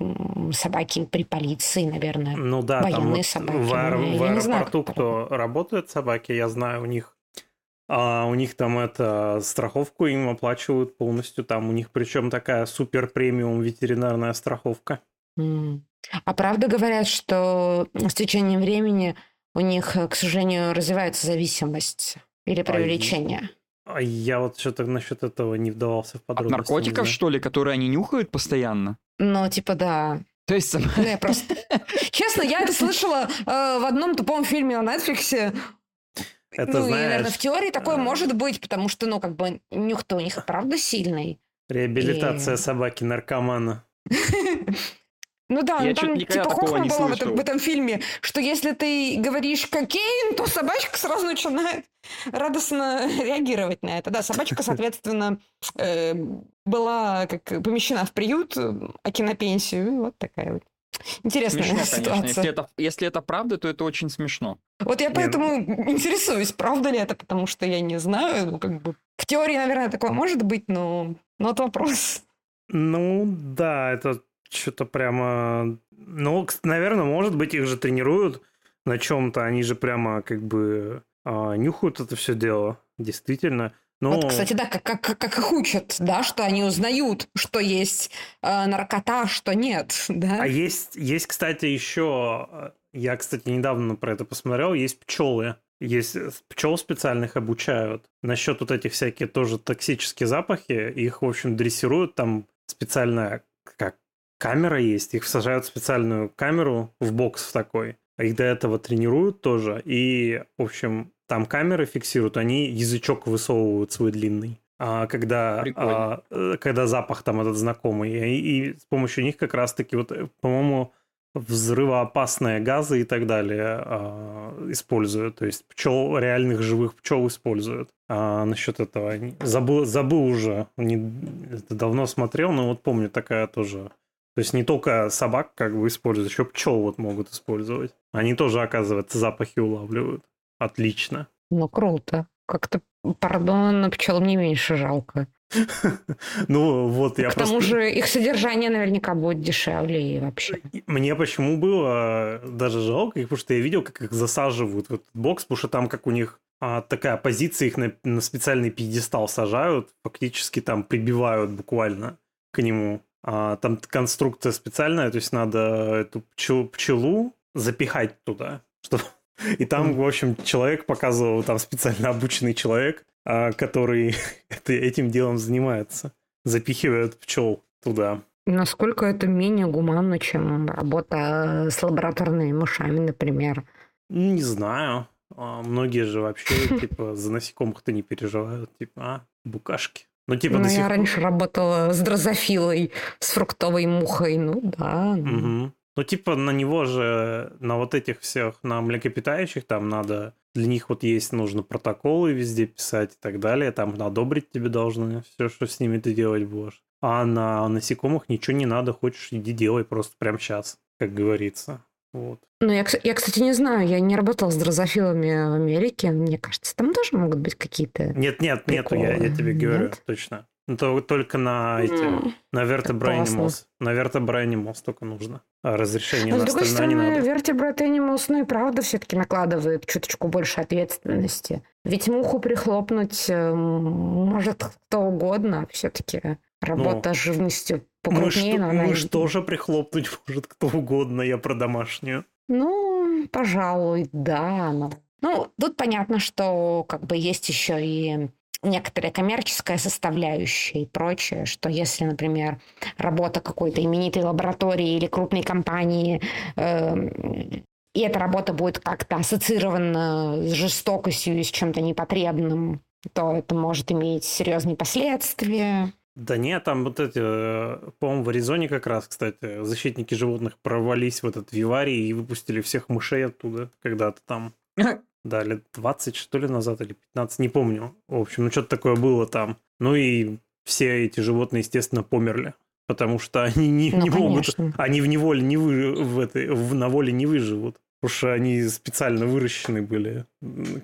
собаки при полиции, наверное. Ну да, там Военные вот собаки, в, ну, в знаю, аэропорту, как кто работает собаки, я знаю, у них а, у них там это страховку им оплачивают полностью. Там у них причем такая супер премиум ветеринарная страховка. А правда говорят, что с течением времени у них, к сожалению, развивается зависимость или преувеличение? А я вот что-то насчет этого не вдавался в От подробности. не наркотиков, что ли, которые они нюхают постоянно? Ну, типа, да. То есть... Ну, я просто... Честно, я это слышала э, в одном тупом фильме на Netflix. Это ну, и, наверное, знаешь, в теории такое э, может быть, потому что, ну, как бы, нюх-то у них правда сильный. Реабилитация И- собаки-наркомана. Ну да, Я ну там типа хохма не была в этом, в этом фильме, что если ты говоришь кокейн, то собачка сразу начинает радостно реагировать на это. Да, собачка, соответственно, э, была как помещена в приют, э, аки на пенсию. Вот такая вот интересная Смешно, конечно. ситуация. Если это, если это правда, то это очень смешно. Вот я Не, поэтому интересуюсь, правда ли это, потому что я не знаю. Ну, как бы в теории, наверное, такое может быть, но, но вот вопрос. Ну, да, это что-то прямо... Ну, наверное, может быть, их же тренируют на чем-то. Они же прямо как бы а, нюхают это все дело. Действительно. Но... Вот, кстати, да, как, как, как их учат, да, что они узнают, что есть э, наркота, что нет, да. А есть, есть, кстати, еще... Я, кстати, недавно про это посмотрел. Есть пчелы. Есть э, пчел специальных обучают. Насчет вот этих всякие тоже токсические запахи. Их, в общем, дрессируют. Там специальная как камера есть. Их сажают в специальную камеру в бокс в такой. Их до этого тренируют тоже. И, в общем, там камеры фиксируют. Они язычок высовывают свой длинный. А когда, Прикольно. а, э, когда запах там этот знакомый. И, и с помощью них как раз-таки, вот, э, по-моему, взрывоопасные газы и так далее а, используют. То есть пчел, реальных живых пчел используют. А насчет этого забыл, забыл уже. Не, это давно смотрел, но вот помню такая тоже. То есть не только собак как бы используют, еще пчел вот могут использовать. Они тоже, оказывается, запахи улавливают. Отлично. Ну, круто. Как-то, пардон, пчел мне меньше жалко. Ну вот я К тому же их содержание наверняка будет дешевле и вообще. Мне почему было даже жалко их, потому что я видел, как их засаживают в этот бокс, потому что там как у них а, такая позиция, их на, на специальный пьедестал сажают, фактически там прибивают буквально к нему. А, там конструкция специальная, то есть надо эту пчелу, пчелу запихать туда, чтобы... И там, в общем, человек показывал, там специально обученный человек, а, который этим делом занимается. Запихивает пчел туда. Насколько это менее гуманно, чем работа с лабораторными мышами, например. Не знаю. А, Многие же вообще, типа, за насекомых-то не переживают. Типа, а, букашки. Ну, типа, Ну, я сих раньше работала с дрозофилой, с фруктовой мухой. Ну, да. ну. Мгм. Ну, типа, на него же, на вот этих всех, на млекопитающих, там надо... Для них вот есть, нужно протоколы везде писать и так далее. Там одобрить тебе должны все, что с ними ты делать будешь. А на насекомых ничего не надо. Хочешь, иди делай просто прямо сейчас, как говорится. Вот. Ну, я, я, кстати, не знаю, я не работала с дрозофилами в Америке. Мне кажется, там тоже могут быть какие-то... Нет, нет, нету, я, я тебе говорю, нет? точно. Ну, то- только на эти... М. На Vertebra. Animals. На Vertebra Animals только нужно. А разрешение Но, на с другой остальное не стороны, надо. Vertebrate Animals, ну и правда все-таки накладывает чуточку больше ответственности. Ведь муху прихлопнуть э, может кто угодно, все-таки работа с живностью Мышь, покрупнее, но она... мышь тоже прихлопнуть может кто угодно, я про домашнюю. Ну, пожалуй, да. Но... Ну, тут понятно, что как бы есть еще и некоторая коммерческая составляющая и прочее, что если, например, работа какой-то именитой лаборатории или крупной компании, э, и эта работа будет как-то ассоциирована с жестокостью и с чем-то непотребным, то это может иметь серьезные последствия. Да нет, там вот эти, э, по-моему, в Аризоне как раз, кстати, защитники животных провались в этот виварий и выпустили всех мышей оттуда когда-то там. Да, лет 20, что ли, назад, или 15, не помню. В общем, ну что-то такое было там. Ну и все эти животные, естественно, померли. Потому что они не, ну, не могут, они в неволе не вы, в этой, в, на воле не выживут. Потому что они специально выращены были.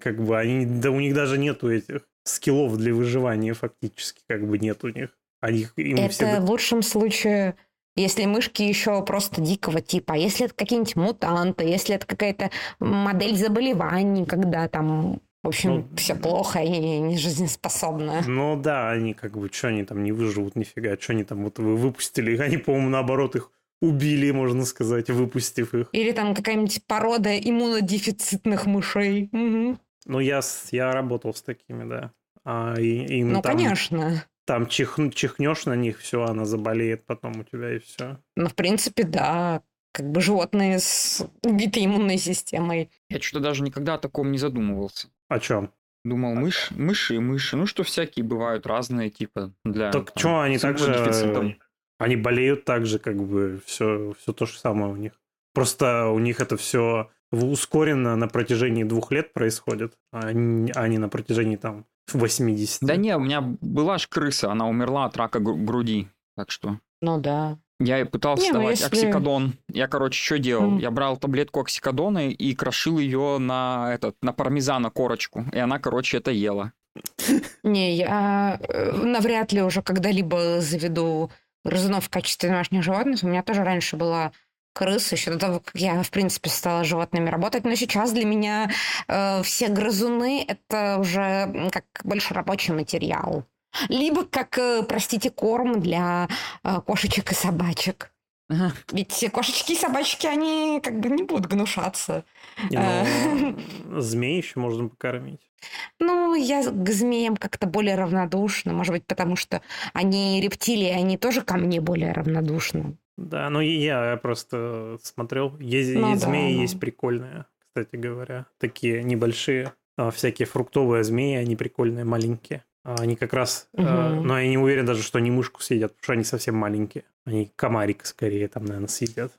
Как бы они, да у них даже нету этих скиллов для выживания фактически, как бы нет у них. Они, им это всегда... в лучшем случае если мышки еще просто дикого типа, а если это какие-нибудь мутанты, если это какая-то модель заболеваний, когда там, в общем, ну, все плохо и не жизнеспособны. Ну да, они как бы, что они там не выживут нифига, что они там вот вы выпустили, они, по-моему, наоборот их убили, можно сказать, выпустив их. Или там какая-нибудь порода иммунодефицитных мышей. Угу. Ну, я, я работал с такими, да. А, и, им ну, там... конечно. Там чих, чихнешь на них, все, она заболеет потом у тебя и все. Ну, в принципе, да. Как бы животные с убитой иммунной системой. Я что-то даже никогда о таком не задумывался. О чем? Думал, мышь, мыши и мыши. Ну, что всякие бывают разные, типа, для... Так что, они также... Они болеют так же, как бы, все, все то же самое у них. Просто у них это все ускоренно на протяжении двух лет происходит, а не, а не на протяжении там 80. Да не, у меня была ж крыса, она умерла от рака груди, так что... Ну да. Я пытался не, ну давать если... оксикодон. Я, короче, что делал? Mm. Я брал таблетку оксикодона и крошил ее на этот, на пармезана корочку. И она, короче, это ела. Не, я э, навряд ли уже когда-либо заведу грызунов в качестве домашних животных. У меня тоже раньше была крысы еще до того, как я, в принципе, стала животными работать. Но сейчас для меня э, все грызуны — это уже как больше рабочий материал. Либо как, э, простите, корм для э, кошечек и собачек. Ага. Ведь кошечки и собачки, они как бы не будут гнушаться. Но э. змей еще можно покормить. Ну, я к змеям как-то более равнодушна. Может быть, потому что они рептилии, они тоже ко мне более равнодушны. Да, ну я просто смотрел. Есть, ну, есть да, змеи, да. есть прикольные, кстати говоря. Такие небольшие. А, всякие фруктовые змеи, они прикольные, маленькие. А, они как раз... Угу. но я не уверен даже, что они мышку съедят, потому что они совсем маленькие. Они комарик скорее там, наверное, съедят.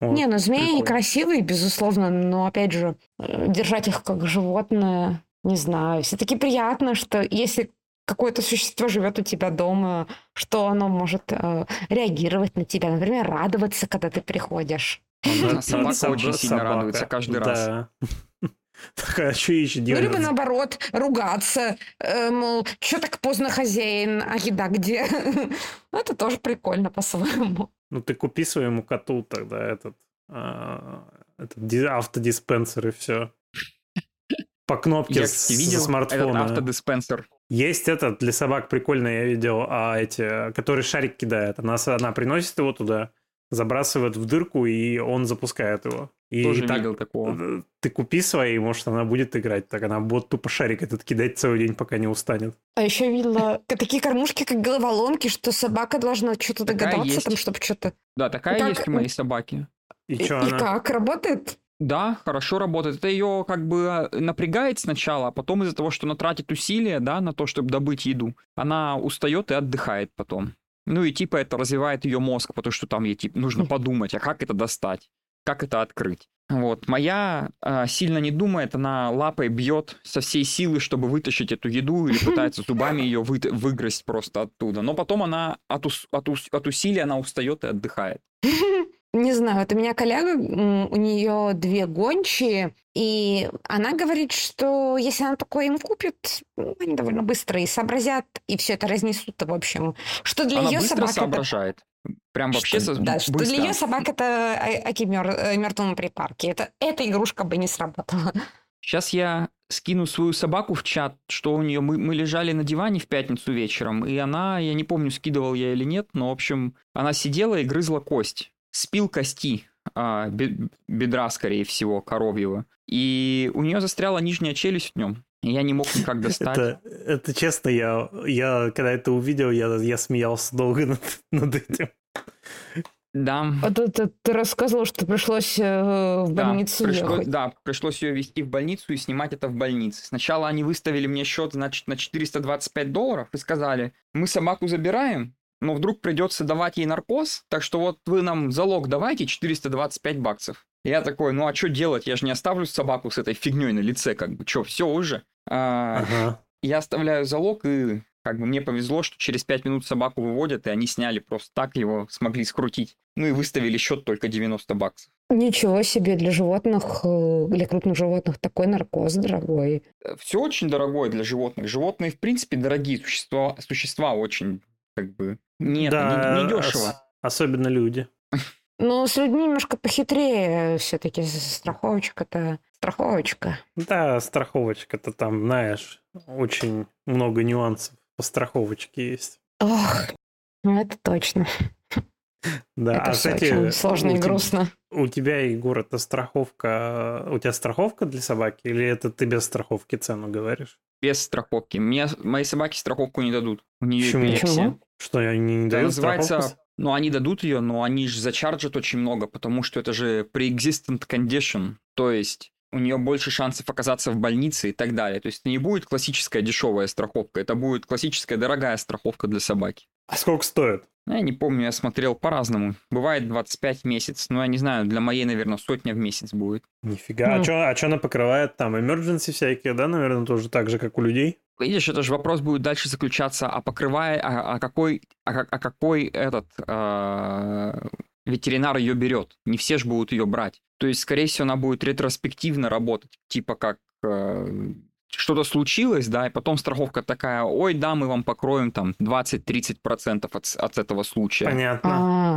Вот, не, ну змеи прикольно. красивые, безусловно, но опять же, э, держать их как животное, не знаю. Все-таки приятно, что если какое-то существо живет у тебя дома, что оно может э, реагировать на тебя, например, радоваться, когда ты приходишь. Собака очень сильно радуется каждый раз. Так, а что еще делать? Ну, либо наоборот, ругаться, э, мол, что так поздно хозяин, а еда где? Ну, это тоже прикольно по-своему. Ну, ты купи своему коту тогда этот, а, этот автодиспенсер и все. По кнопке Я, с, видел смартфона. Этот автодиспенсер. Есть этот для собак прикольно, я видел, а эти, который шарик кидает. Она, она приносит его туда, забрасывает в дырку, и он запускает его. И Тоже так, видел такого. Ты купи свои, может, она будет играть. Так она будет тупо шарик этот кидать целый день, пока не устанет. А еще видела такие кормушки, как головоломки, что собака должна что-то догадаться, там, чтобы что-то... Да, такая есть у моей собаки. И, и, что и она? как? Работает? Да, хорошо работает. Это ее как бы напрягает сначала, а потом из-за того, что она тратит усилия, да, на то, чтобы добыть еду, она устает и отдыхает потом. Ну и типа это развивает ее мозг, потому что там ей типа нужно подумать, а как это достать, как это открыть. Вот. Моя э, сильно не думает, она лапой бьет со всей силы, чтобы вытащить эту еду, или пытается зубами ее вы, выгрызть просто оттуда. Но потом она от, ус, от, ус, от усилий она устает и отдыхает. Не знаю, вот у меня коллега, у нее две гончие, и она говорит, что если она такое им купит, ну, они довольно быстро и сообразят, и все это разнесут, в общем. Что для она ее быстро собак соображает. Это... Прям вообще что, Да, быстро. что для ее собак это аки мер... мертвому припарке. Это, эта игрушка бы не сработала. Сейчас я скину свою собаку в чат, что у нее мы, мы лежали на диване в пятницу вечером, и она, я не помню, скидывал я или нет, но, в общем, она сидела и грызла кость спил кости, а, бедра, скорее всего, коровьего. И у нее застряла нижняя челюсть в нем. Я не мог никак достать. Это, это честно, я, я когда это увидел, я, я смеялся долго над, над этим. Да. А ты, ты, ты рассказывал, что пришлось э, в больницу да, пришлось, ехать. Да, пришлось ее везти в больницу и снимать это в больнице. Сначала они выставили мне счет, значит, на 425 долларов и сказали, мы собаку забираем, но вдруг придется давать ей наркоз, так что вот вы нам залог давайте 425 баксов. Я такой, ну а что делать? Я же не оставлю собаку с этой фигней на лице, как бы, что, все уже. А, Ага. Я оставляю залог, и как бы мне повезло, что через 5 минут собаку выводят, и они сняли просто так, его смогли скрутить. Ну и выставили счет только 90 баксов. Ничего себе, для животных, э, для крупных животных такой наркоз дорогой. Все очень дорогое для животных. Животные, в принципе, дорогие существа, существа очень, как бы, нет, Да, не, не дешево. ос- особенно люди. Но с людьми немножко похитрее все-таки страховочка-то страховочка. Да, страховочка-то там, знаешь, очень много нюансов по страховочке есть. Ох, ну это точно. Да, это а, кстати, очень сложно и грустно. У тебя, Егор, это страховка... У тебя страховка для собаки или это ты без страховки цену говоришь? Без страховки. Мне моей собаке страховку не дадут. У нее Почему? эпилепсия. Что, они не Это дают называется... страховку? Ну, они дадут ее, но они же зачарджат очень много, потому что это же pre-existent condition. То есть у нее больше шансов оказаться в больнице и так далее. То есть это не будет классическая дешевая страховка, это будет классическая дорогая страховка для собаки. А сколько стоит? Ну, Я не помню, я смотрел по-разному. Бывает 25 в месяц, но я не знаю, для моей, наверное, сотня в месяц будет. Нифига. А Хм. что а чё она покрывает? Там emergency всякие, да, наверное, тоже так же, как у людей? Видишь, это же вопрос будет дальше заключаться, а покрывая, а, а какой, а, а какой этот а, ветеринар ее берет. Не все же будут ее брать. То есть, скорее всего, она будет ретроспективно работать, типа как э, что-то случилось, да, и потом страховка такая, ой, да, мы вам покроем там 20-30% от, с- от этого случая. Понятно.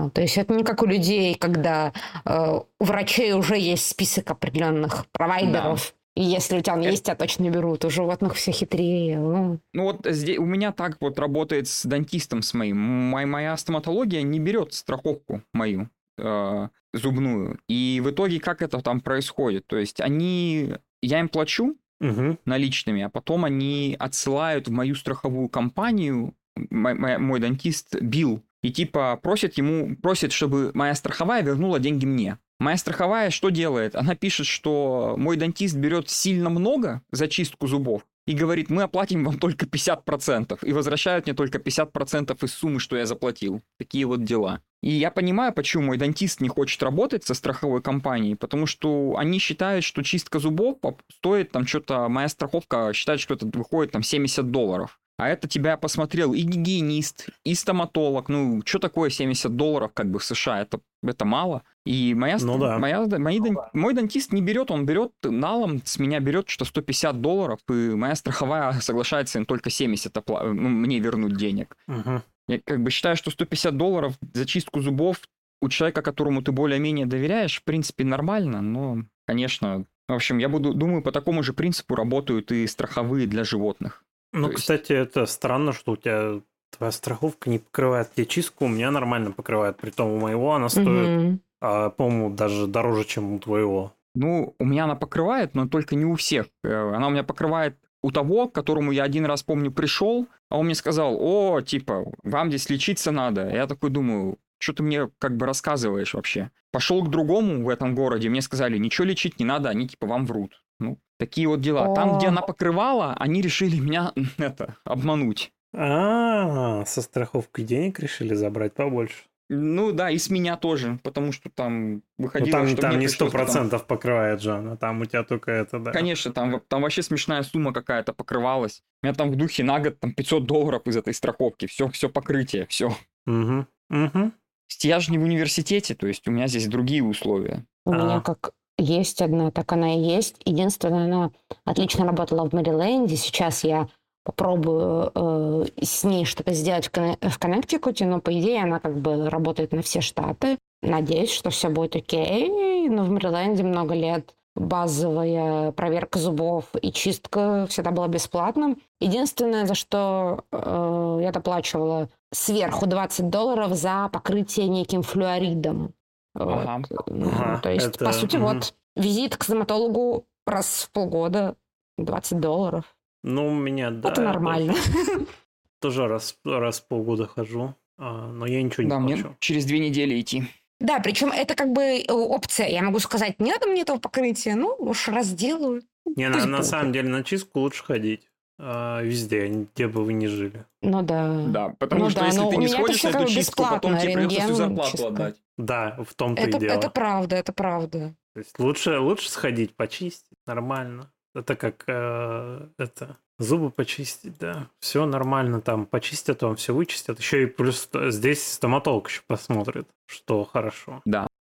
А, то есть это не как у людей, когда э, у врачей уже есть список определенных провайдеров. И если у тебя он Это- есть, тебя точно берут. У животных все хитрее. Ну, Ну вот здесь у меня так вот работает с дантистом с моим. Моя, моя стоматология не берет страховку мою э, зубную. И в итоге как это там происходит? То есть они, я им плачу Мгм. наличными, а потом они отсылают в мою страховую компанию мой, мой- мой дантист бил и типа просит ему просит, чтобы моя страховая вернула деньги мне. Моя страховая что делает? Она пишет, что мой дантист берет сильно много за чистку зубов и говорит, мы оплатим вам только 50% и возвращают мне только 50% из суммы, что я заплатил. Такие вот дела. И я понимаю, почему мой дантист не хочет работать со страховой компанией, потому что они считают, что чистка зубов стоит там что-то, моя страховка считает, что это выходит там 70 долларов. А это тебя посмотрел и гигиенист, и стоматолог. Ну, что такое 70 долларов как бы в США? Это, это мало. И моя, Ну да. моя, мои дан- мой дантист не берет, он берет налом, с меня берет что 150 долларов, и моя страховая соглашается им только 70 опла- ну, мне вернуть денег. Мгм. Я как бы считаю, что 150 долларов за чистку зубов у человека, которому ты более-менее доверяешь, в принципе, нормально, но, конечно, в общем, я буду, думаю, по такому же принципу работают и страховые для животных. Ну, То есть- кстати, это странно, что у тебя твоя страховка не покрывает тебе чистку, у меня нормально покрывает, притом у моего она стоит, мгм. а, по-моему, даже дороже, чем у твоего. Ну, у меня она покрывает, но только не у всех. Э, Она у меня покрывает у того, к которому я один раз, помню, пришел, а он мне сказал, о, типа, вам здесь лечиться надо. Я такой думаю, что ты мне как бы рассказываешь вообще? Пошел к другому в этом городе, мне сказали, ничего лечить не надо, они типа вам врут. Ну, такие вот дела. Там, где она покрывала, они решили меня это обмануть. А, со страховкой денег решили забрать побольше. Ну да, и с меня тоже, потому что там Ну, выходило, там, что там мне не сто процентов покрывает же она, там у тебя только это, да. Конечно, там, там вообще смешная сумма какая-то покрывалась. У меня там в духе на год там 500 долларов из этой страховки. Все, все покрытие, все. Угу. Угу. Я же не в университете, то есть у меня здесь другие условия. У меня А. как есть одна, так она и есть. Единственное, она отлично работала в Мэриленде. Сейчас я попробую э, с ней что-то сделать в, Конне- в Коннектикуте, но, по идее, она как бы работает на все штаты. Надеюсь, что все будет окей. Но в Мэриленде много лет базовая проверка зубов и чистка всегда была бесплатным. Единственное, за что э, я доплачивала сверху 20 долларов за покрытие неким флюоридом. Вот. Ага. Ну, Ага, то есть, это- по сути, мгм. вот визит к стоматологу раз в полгода 20 долларов. Ну, у меня, да. Это нормально. Тоже, тоже раз, раз в полгода хожу, а, но я ничего не Да, мне плачу. через две недели идти. Да, причем это как бы э, опция. Я могу сказать, не надо мне этого покрытия, ну уж раз делаю. Не, на, на самом деле на чистку лучше ходить. а, везде, где бы вы ни жили. Ну да. Да, потому Ну что да, если но ты не сходишь на эту чистку, потом тебе придется всю зарплату чистка. отдать. Да, в том-то Это, и дело. это правда, это правда. То есть лучше, лучше сходить, почистить, нормально. Это как э, это зубы почистить, да. Все нормально там, почистят вам, все вычистят. Еще и плюс здесь стоматолог еще посмотрит, что хорошо.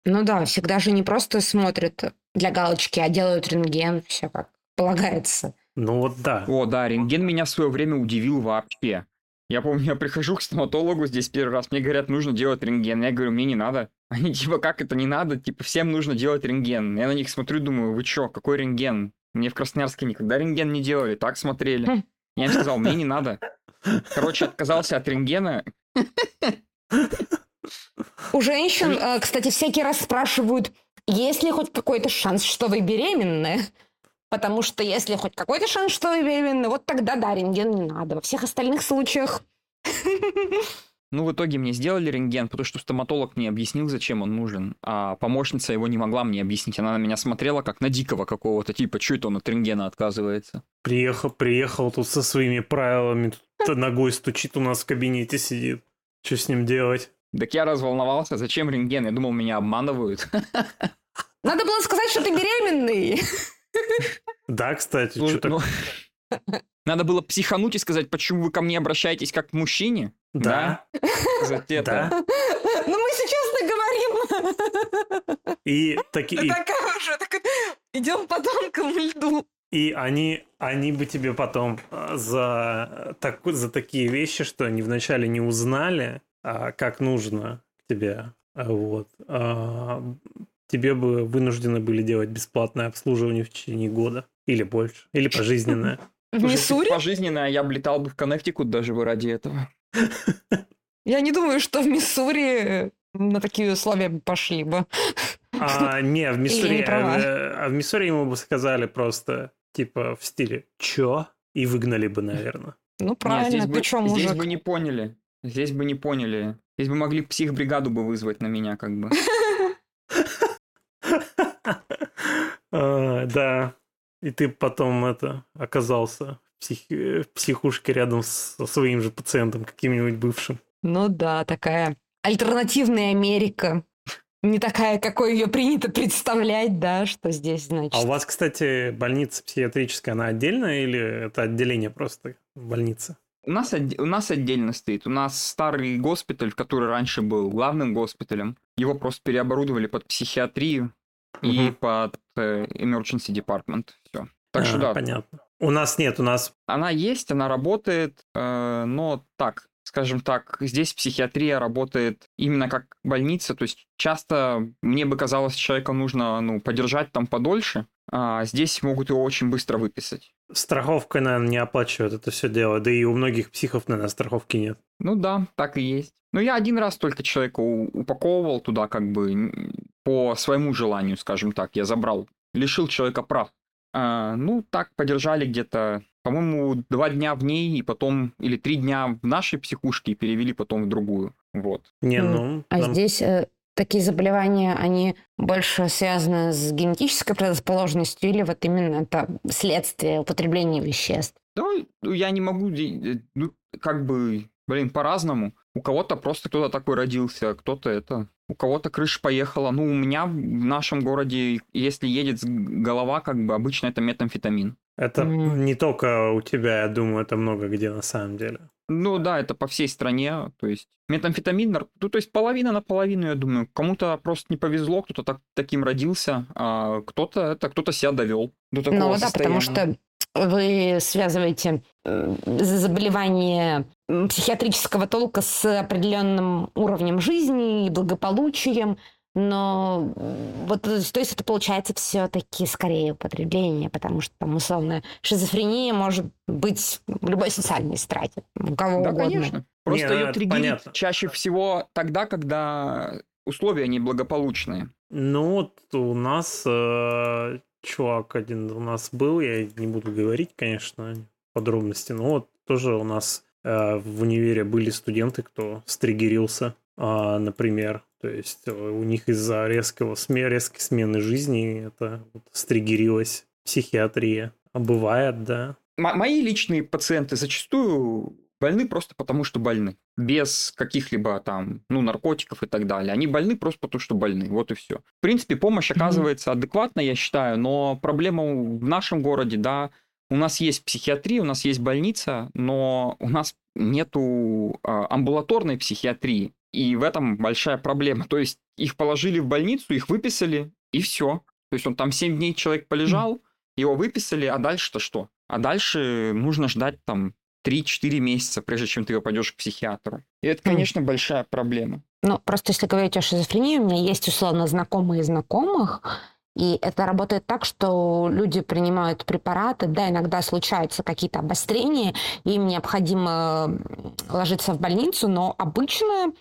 Ну да, всегда же не просто смотрят для галочки, а делают рентген, все как полагается. Ну вот да. О, да, рентген меня в свое время удивил вообще. Я помню, я прихожу к стоматологу здесь первый раз, мне говорят, нужно делать рентген. Я говорю, мне не надо. Они типа, как это не надо? Типа, всем нужно делать рентген. Я на них смотрю, думаю, вы чё, какой рентген? Мне в Красноярске никогда рентген не делали, так смотрели. Я им сказал, мне не надо. Короче, отказался от рентгена. У женщин, э, кстати, всякий раз спрашивают, есть ли хоть какой-то шанс, что вы беременны? Потому что если хоть какой-то шанс, что беременны, вот тогда да, рентген не надо. Во всех остальных случаях... Ну, в итоге мне сделали рентген, потому что стоматолог мне объяснил, зачем он нужен, а помощница его не могла мне объяснить. Она на меня смотрела, как на дикого какого-то, типа, что это он от рентгена отказывается? Приехал, приехал тут со своими правилами, тут ногой стучит у нас в кабинете сидит. Что с ним делать? Так я разволновался, зачем рентген? Я думал, меня обманывают. Надо было сказать, что ты беременный. Да, кстати, Слушай, что-то... ну, Надо было психануть и сказать, почему вы ко мне обращаетесь как к мужчине? Да, да. Ну мы сейчас договорим. И такие... Такая уже, так идем по тонкому льду. И они, они бы тебе потом а, за, так, за такие вещи, что они вначале не узнали, а, как нужно к тебе, вот, а, тебе бы вынуждены были делать бесплатное обслуживание в течение года. Или больше. Или пожизненное. В Миссури? Пожизненно я бы летал бы в Коннектикут даже бы ради этого. Я не думаю, что в Миссури на такие условия пошли бы. А, не, в Миссури, не э, а в Миссури ему бы сказали просто, типа, в стиле «Чё?» и выгнали бы, наверное. Ну Нет, правильно, здесь, ты бы, чё, здесь мужик? бы не поняли. Здесь бы не поняли. Здесь бы могли психбригаду бы вызвать на меня, как бы. А, Да. И ты потом это оказался в в психушке рядом со своим же пациентом, каким-нибудь бывшим. Ну да, такая альтернативная Америка. Не такая, какой ее принято представлять, да, что здесь, значит. А у вас, кстати, больница психиатрическая, она отдельная или это отделение просто больницы? У нас, у нас отдельно стоит. У нас старый госпиталь, который раньше был главным госпиталем. Его просто переоборудовали под психиатрию и под э, emergency department. Все. Так что А, да, Понятно. У нас нет, у нас... она есть, она работает, э, но так, скажем так, здесь психиатрия работает именно как больница, то есть часто мне бы казалось, человека нужно ну, подержать там подольше, а здесь могут его очень быстро выписать. Страховка, наверное, не оплачивает это все дело. Да и у многих психов, наверное, страховки нет. Ну да, так и есть. Но я один раз только человека упаковывал туда как бы по своему желанию, скажем так, я забрал, лишил человека прав. А, ну, так подержали где-то, по-моему, два дня в ней, и потом, или три дня в нашей психушке, и перевели потом в другую. Вот. Не, ну... А там- здесь э, такие заболевания, они больше связаны с генетической предрасположенностью или вот именно это следствие употребления веществ? Да, ну, я не могу, э, ну, как бы, блин, по-разному. У кого-то просто кто-то такой родился, кто-то это... У кого-то крыша поехала. Ну, у меня в нашем городе, если едет голова, как бы обычно это метамфетамин. Это М. не только у тебя, я думаю, это много где на самом деле. Ну да, это по всей стране. То есть метамфетамин, ну то есть половина на половину, я думаю. Кому-то просто не повезло, кто-то так, таким родился, а кто-то это кто-то себя довел до такого Ну да, потому что вы связываете заболевание психиатрического толка с определенным уровнем жизни и благополучием, но вот э, то есть это получается все-таки скорее употребление, потому что там условно шизофрения может быть в любой социальной страте, у кого Да, угодно. конечно. Просто Не, ну, ее триггерит понятно. чаще всего тогда, когда условия неблагополучные. Ну вот у нас э, чувак один у нас был, я не буду говорить, конечно, подробности, но вот тоже у нас э, в универе были студенты, кто стригерился, э, например. То есть э, у них из-за резкого сме резкой смены жизни это вот, стригерилась психиатрия. А бывает, да. М- мои личные пациенты зачастую больны просто потому, что больны. Без каких-либо там, ну, наркотиков и так далее. Они больны просто потому, что больны. Вот и все. В принципе, помощь оказывается mm-hmm. адекватной, я считаю, но проблема в нашем городе, да, у нас есть психиатрия, у нас есть больница, но у нас нету а, амбулаторной психиатрии. И в этом большая проблема. То есть их положили в больницу, их выписали, и все. То есть он там 7 дней человек полежал, его выписали, а дальше-то что? А дальше нужно ждать там 3-4 месяца, прежде чем ты пойдешь к психиатру. И это, конечно, mm. большая проблема. Ну, просто если говорить о шизофрении, у меня есть условно знакомые знакомых, и это работает так, что люди принимают препараты, да, иногда случаются какие-то обострения, им необходимо ложиться в больницу, но обычно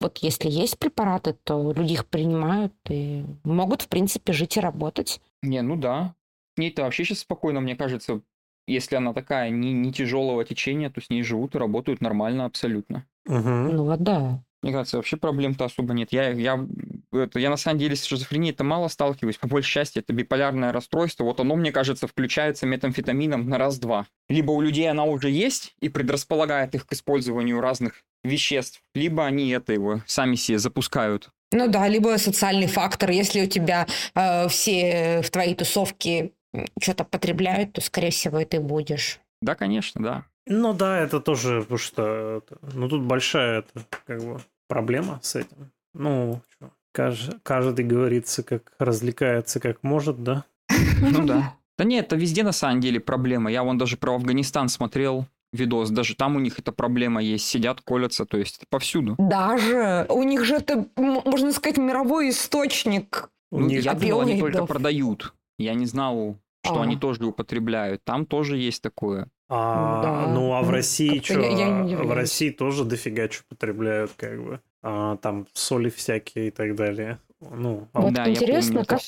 вот если есть препараты, то люди их принимают и могут, в принципе, жить и работать. Не, ну да. С ней-то вообще сейчас спокойно, мне кажется, если она такая не, не тяжелого течения, то с ней живут и работают нормально абсолютно. Угу. Ну вот да. Мне кажется, вообще проблем-то особо нет. Я, я, это, я на самом деле с шизофренией-то мало сталкиваюсь. По большей части это биполярное расстройство. Вот оно, мне кажется, включается метамфетамином на раз-два. Либо у людей она уже есть и предрасполагает их к использованию разных веществ, либо они это его сами себе запускают. Ну да, либо социальный фактор. Если у тебя э, все в твоей тусовке что-то потребляют, то, скорее всего, и ты будешь. Да, конечно, да. Ну да, это тоже, потому что, ну тут большая это, как бы, проблема с этим. Ну, что, каждый, каждый говорится, как развлекается, как может, да? Ну да. Да нет, это везде на самом деле проблема. Я вон даже про Афганистан смотрел видос, даже там у них эта проблема есть, сидят, колятся, то есть это повсюду. Даже? У них же это, можно сказать, мировой источник. У них... Я думал, они только продают. Я не знал, что а. они тоже употребляют. Там тоже есть такое. А, да. Ну, а в России что? В России тоже дофига что потребляют, как бы. А, там соли всякие и так далее. Ну, а... Вот да, интересно, как,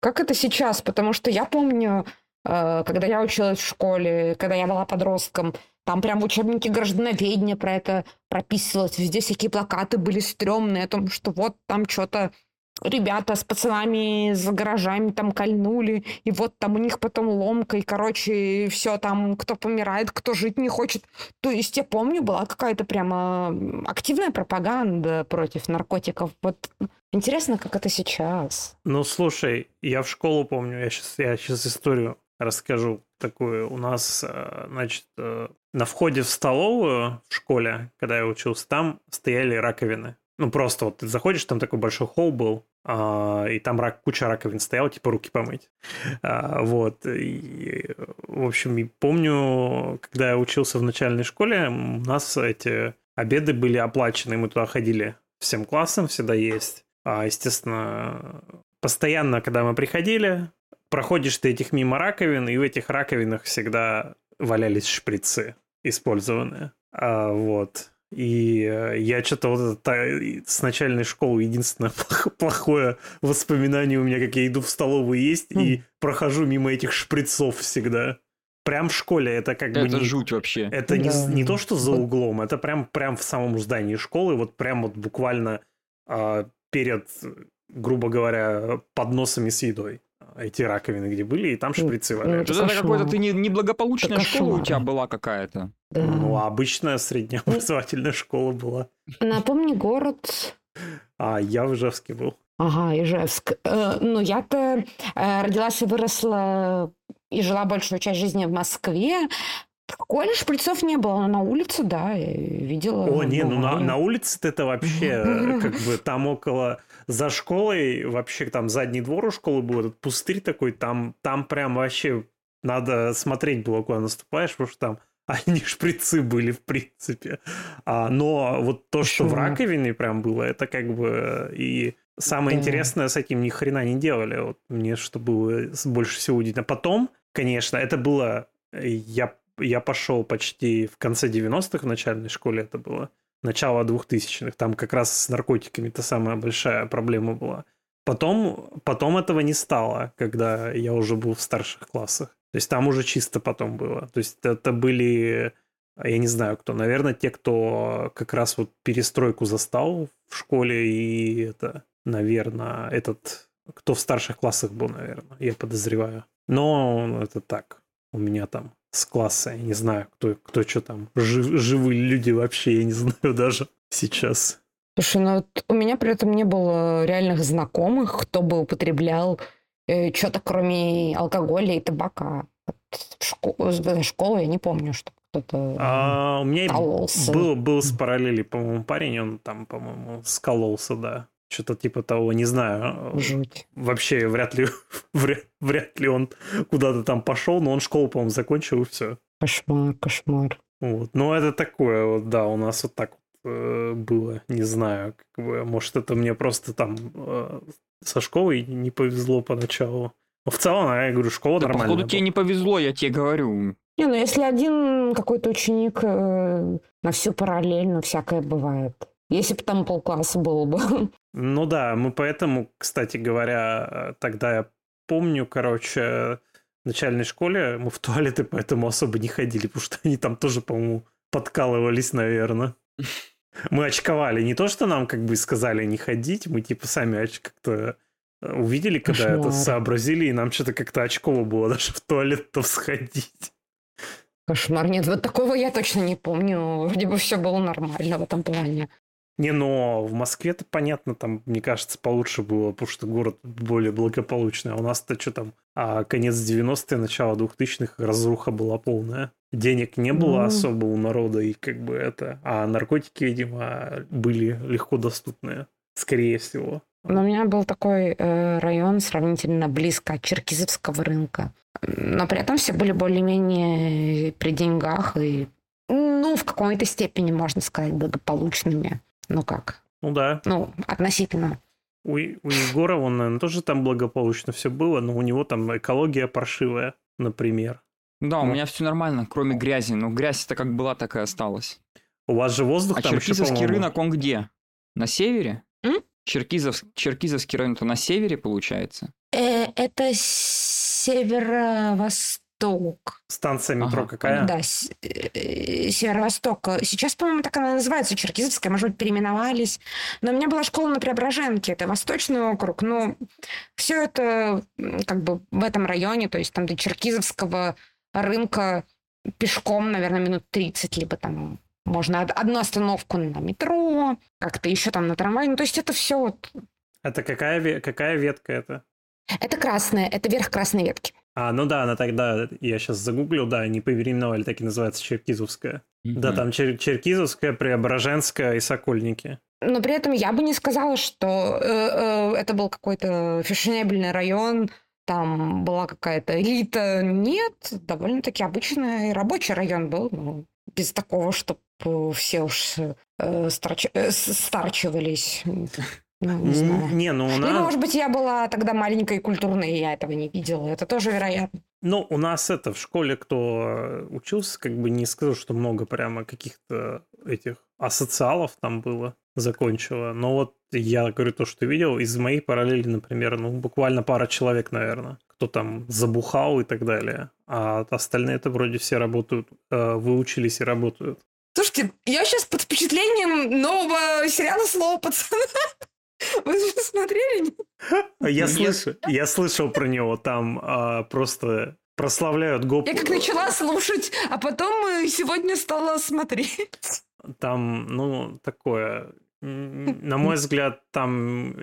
как это сейчас? Потому что я помню, э, когда я училась в школе, когда я была подростком, там прям в учебнике граждановедения про это прописывалось. Везде всякие плакаты были стрёмные о том, что вот там что-то ребята с пацанами за гаражами там кольнули, и вот там у них потом ломка, и, короче, все там, кто помирает, кто жить не хочет. То есть я помню, была какая-то прямо активная пропаганда против наркотиков. Вот интересно, как это сейчас. Ну, слушай, я в школу помню, я сейчас, я сейчас историю расскажу такую. У нас, э, значит, э, на входе в столовую в школе, когда я учился, там стояли раковины. Ну, просто вот ты заходишь, там такой большой холл был, а, и там рак, куча раковин стояла, типа руки помыть. А, вот. И, в общем, и помню, когда я учился в начальной школе, у нас эти обеды были оплачены, мы туда ходили всем классом, всегда есть. А, естественно, постоянно, когда мы приходили, проходишь ты этих мимо раковин, и в этих раковинах всегда валялись шприцы использованные. А, вот. И э, я что-то вот это, с начальной школы единственное плохое воспоминание у меня, как я иду в столовую есть mm. и прохожу мимо этих шприцов всегда. Прям в школе это как это бы... Это не, жуть вообще. Это да. не, не то, что за углом, это прям, прям в самом здании школы, вот прям вот буквально а, перед, грубо говоря, подносами с едой эти раковины, где были, и там шприцы валялись. Это, это какой-то ты неблагополучная не школа у тебя была какая-то. Да. Ну, обычная среднеобразовательная школа была. Напомни город. А, я в Ижевске был. Ага, Ижевск. Э, ну, я-то э, родилась и выросла и жила большую часть жизни в Москве. В школе шприцов не было, но на улице, да, я видела. О, не, ну на, на улице это вообще как бы там около за школой, вообще там задний двор у школы был, этот пустырь такой, там, там прям вообще надо смотреть было, куда наступаешь, потому что там они шприцы были, в принципе. А, но вот то, Почему? что в раковине прям было, это как бы и самое да. интересное, с этим ни хрена не делали. Вот мне что было больше всего удивительно. Потом, конечно, это было... Я, я пошел почти в конце 90-х в начальной школе это было. начала 2000-х. Там как раз с наркотиками это самая большая проблема была. Потом, потом этого не стало, когда я уже был в старших классах. То есть там уже чисто потом было. То есть это были, я не знаю кто, наверное, те, кто как раз вот перестройку застал в школе и это, наверное, этот, кто в старших классах был, наверное, я подозреваю. Но это так, у меня там с класса, я не знаю, кто, кто что там, жив, живые люди вообще, я не знаю даже сейчас. Слушай, ну вот у меня при этом не было реальных знакомых, кто бы употреблял что-то кроме алкоголя и табака. Вот в школу, школу я не помню, что кто-то а, У меня кололся. был, был с параллели, по-моему, парень, он там, по-моему, скололся, да. Что-то типа того, не знаю. Жуть. Вообще вряд ли, вряд, вряд ли он куда-то там пошел, но он школу, по-моему, закончил и все. Кошмар, кошмар. Вот. Ну, это такое вот, да, у нас вот так вот э, было, не знаю, как бы, может, это мне просто там э, со школой не повезло поначалу. Но в целом, я говорю, школа Да, нормальная. походу, тебе была. не повезло, я тебе говорю. Не, ну если один какой-то ученик э, на всю параллельно, всякое бывает. Если бы там полкласса было бы. Ну да, мы поэтому, кстати говоря, тогда я помню, короче, в начальной школе мы в туалеты поэтому особо не ходили, потому что они там тоже, по-моему, подкалывались, наверное. Мы очковали. Не то, что нам как бы сказали не ходить, мы типа сами как-то э, увидели, когда это Кошмар. сообразили, и нам что-то как-то очково было даже в туалет-то сходить. Кошмар. Нет, вот такого я точно не помню. Вроде бы все было нормально в этом плане. Не, но в Москве-то понятно, там, мне кажется, получше было, потому что город более благополучный. А у нас-то что там, а конец 90-е, начало 2000-х, разруха была полная. Денег не было Ну. особо у народа, и как бы это... А наркотики, видимо, были легко доступные, скорее всего. Но у меня был такой э, район сравнительно близко от Черкизовского рынка. Но при этом все были более-менее при деньгах и, ну, в какой-то степени, можно сказать, благополучными. Ну как? Ну да, Ну, относительно. У, у Егора, он, наверное, тоже там благополучно все было, но у него там экология паршивая, например. Да, у Ну. меня все нормально, кроме грязи. Но грязь-то как была, так и осталась. У вас же воздух А там еще, Черкизовский по-моему, рынок, он где? На севере? М? Черкизов... Черкизовский район-то на севере, получается? Э, это северо-восток. Станция метро Ага, какая? Да, с- э, северо-восток. Сейчас, по-моему, так она называется, Черкизовская, может быть, переименовались. Но у меня была школа на Преображенке, это Восточный округ. Но все это как бы в этом районе, то есть там до Черкизовского рынка пешком, наверное, минут 30, либо там можно од- одну остановку на метро, как-то еще там на трамвае. Ну, то есть это все вот... Это какая, какая ветка это? Это красное, это верх красной ветки. А, ну да, она тогда, я сейчас загуглил, да, они переименовали, так и называется Черкизовская. Да, Мгм. там Чер- Черкизовская, Преображенская и Сокольники. Но при этом я бы не сказала, что э, э, это был какой-то фешенебельный район, там была какая-то элита. Нет, довольно-таки обычный рабочий район был, ну, без такого, чтобы все уж э, старч- э, старчивались. Ну, не знаю. Не, ну у Либо, нас... может быть, я была тогда маленькой и культурной, и я этого не видела. Это тоже вероятно. Ну, у нас это в школе, кто э, учился, как бы не скажу, что много прямо каких-то этих асоциалов там было, закончила. Но вот я говорю то, что видел, из моей параллели, например, ну, буквально пара человек, наверное, кто там забухал и так далее. А остальные это вроде все работают, э, выучились и работают. Слушайте, я сейчас под впечатлением нового сериала «Слово пацана». Вы же смотрели? А Я, слышу, я слышал про него, там а, просто прославляют гоп. Я как начала слушать, а потом э, сегодня стала смотреть. Там, ну, такое... На мой взгляд, там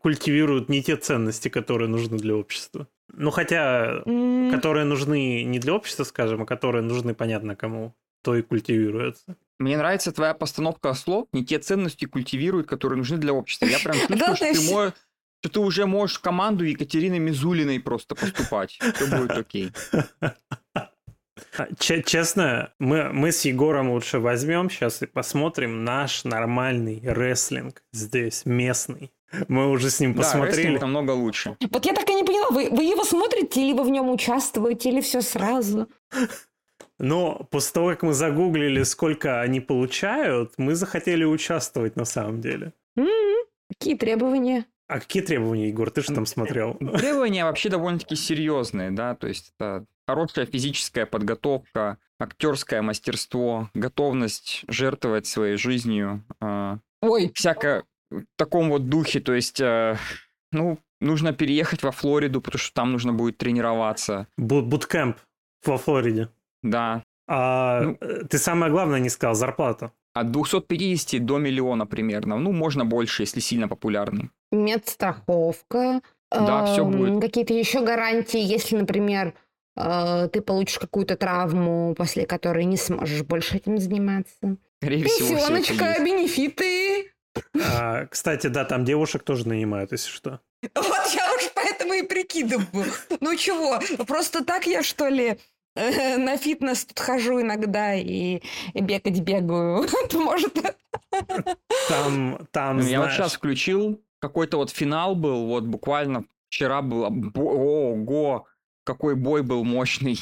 культивируют не те ценности, которые нужны для общества. Ну, хотя, которые нужны не для общества, скажем, а которые нужны понятно кому, то и культивируются. Мне нравится твоя постановка слов, не те ценности культивируют, которые нужны для общества. Я прям чувствую, что ты, все- мо- что ты уже можешь в команду Екатерины Мизулиной просто поступать. Все будет окей. А, че- Честно, мы, мы с Егором лучше возьмем сейчас и посмотрим наш нормальный рестлинг здесь, местный. Мы уже с ним Да, посмотрели. рестлинг намного лучше. Вот я так и не поняла, вы, вы его смотрите, или вы в нем участвуете, или все сразу? Но после того, как мы загуглили, сколько они получают, мы захотели участвовать на самом деле. М-м, Какие требования? А какие требования, Егор? Ты же там смотрел. Требования вообще довольно-таки серьезные, да, то есть это хорошая физическая подготовка, актерское мастерство, готовность жертвовать своей жизнью, э, Ой, всякое в таком вот духе, то есть, э, ну, нужно переехать во Флориду, потому что там нужно будет тренироваться, Бу- Буткэмп во Флориде. Да, А Ну. э, ты самое главное не сказал, зарплату. от 250 до миллиона примерно, ну, можно больше, если сильно популярный. медстраховка. Да, всё эм, будет. Какие-то еще гарантии, если, например, э, ты получишь какую-то травму, после которой не сможешь больше этим заниматься. Скорее всего, Пенсионочка, есть. бенефиты. А, кстати, да, там девушек тоже нанимают, если что. Вот я уж поэтому и прикидываю. Ну чего, просто так я, что ли, на фитнес тут хожу иногда и и бегать бегаю. То может... Там, там, Ну, Я вот знаешь, сейчас включил, какой-то вот финал был, вот буквально вчера был, бо- ого, какой бой был мощный.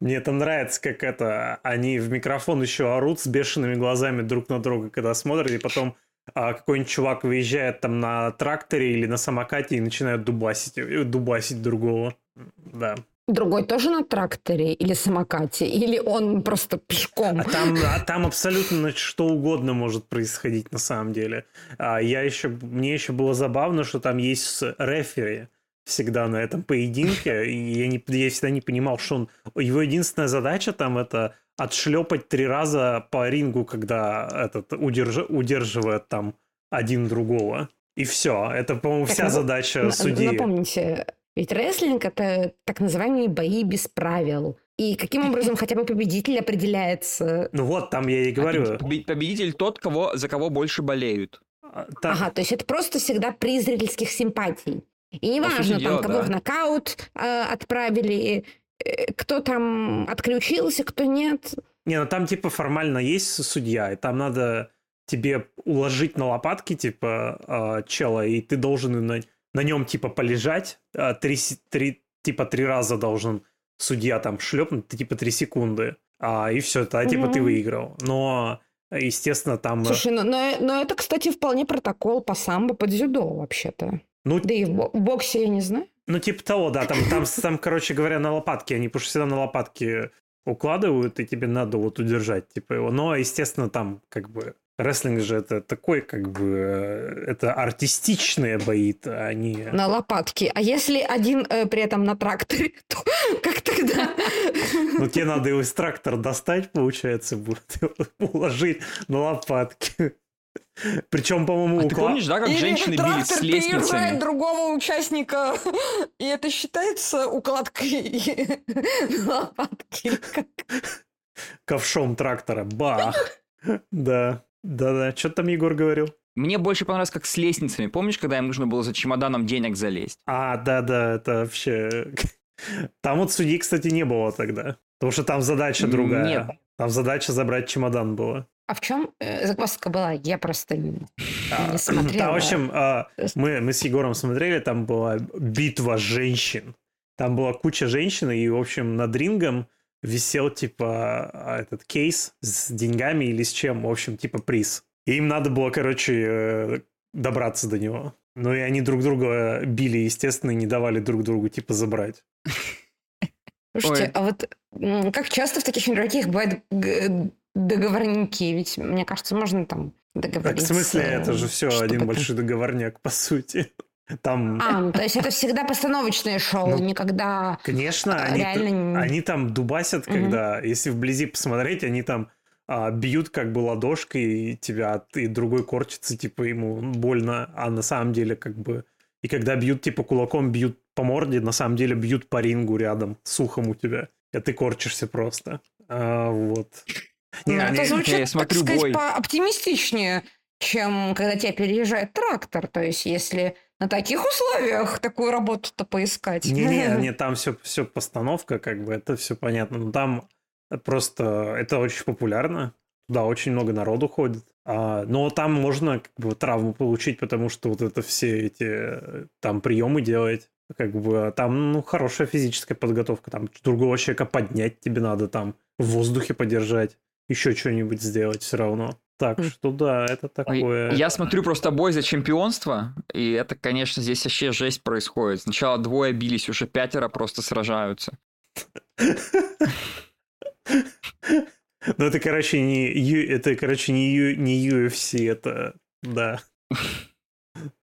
мне это нравится, как это, они в микрофон еще орут с бешеными глазами друг на друга, когда смотрят, и потом а, какой-нибудь чувак выезжает там на тракторе или на самокате и начинает дубасить, э, дубасить другого. Да. Другой тоже на тракторе или самокате? Или он просто пешком? А там, а там абсолютно что угодно может происходить на самом деле. А я еще, мне еще было забавно, что там есть рефери всегда на этом поединке, и я, не, я всегда не понимал, что он... Его единственная задача там это отшлепать три раза по рингу, когда этот удерж, удерживает там один другого. И все. Это, по-моему, вся ну, задача На- судьи. Напомните, ведь рестлинг это так называемые бои без правил. И каким образом хотя бы победитель определяется? Ну вот, там я и говорю. Побе- Победитель тот, кого, за кого больше болеют. а, там- Ага, то есть это просто всегда приз зрительских симпатий. И неважно, там, дела, кого да. в нокаут э, отправили, э, кто там отключился, кто нет. Не, ну там типа формально есть судья, и там надо тебе уложить на лопатки, типа, э, чела, и ты должен на, на нем, типа, полежать. э, три, три, типа, три раза должен судья там шлепнуть, ты, типа, три секунды. А, и все, тогда, типа, ты Мгм. выиграл. Но, естественно, там... э, Слушай, ну, но, но это, кстати, вполне протокол по самбо под дзюдо, вообще-то. Ну, Да и в, в боксе я не знаю. Ну, типа того, да, там, там, там, короче говоря, на лопатки, они потому что всегда на лопатки укладывают, и тебе надо вот удержать, типа его. Но, естественно, там, как бы, рестлинг же это такой, как бы, э, это артистичные бои, а они... На лопатки. А если один э, при этом на тракторе, то как тогда? Ну, тебе надо его из трактора достать, получается, будет его уложить на лопатки. Причем, по-моему, А ты помнишь, да, как Или женщины бились с лестницами? другого участника, и это считается укладкой на лопатки. Ковшом трактора. Бах! Да, да-да. Что там Егор говорил? Мне больше понравилось, как с лестницами. Помнишь, когда им нужно было за чемоданом денег залезть? А, да-да, это вообще... Там вот судьи, кстати, не было тогда. Потому что там задача другая. нет. Там задача забрать чемодан была. А в чем э, загвоздка была? Я просто не А, не смотрела. Да, в общем, есть- мы, мы с Егором смотрели, там была битва женщин. Там была куча женщин, и, в общем, над рингом висел, типа, а, этот кейс с деньгами или с чем, в общем, типа приз. И им надо было, короче, э, добраться до него. Ну и они друг друга били, естественно, и не давали друг другу, типа, забрать. Слушайте, Ой. а вот как часто в таких мероприятиях бывают г- договорники? Ведь, мне кажется, можно там Так, договориться. в смысле, это же все один большой договорняк, по сути. Там, А, ну, то есть это всегда постановочное шоу, Ну, никогда... конечно, а, они, реально не- они там дубасят, когда, если вблизи посмотреть, они там а, бьют как бы ладошкой и тебя, и другой корчится, типа ему больно, а на самом деле как бы... И когда бьют, типа кулаком бьют по морде, на самом деле бьют по рингу рядом, с ухом у тебя. И ты корчишься просто. А, вот. Не, Ну, они- это звучит, Я так смотрю, сказать, бой. пооптимистичнее, чем когда тебя переезжает трактор. То есть, если на таких условиях такую работу-то поискать. Не-не, не, там все, все постановка, как бы, это все понятно. Но там просто это очень популярно. Туда очень много народу ходит. А, но там можно как бы травму получить, потому что вот это все эти э, там приемы делать. Как бы там, ну, хорошая физическая подготовка. Там другого человека поднять тебе надо там в воздухе подержать, еще что-нибудь сделать все равно. Так М. что да, это такое. Я смотрю просто бой за чемпионство, и это, конечно, здесь вообще жесть происходит. Сначала двое бились, уже пятеро просто сражаются. Ну, это, короче, не, это, короче, не, не UFC, это, да.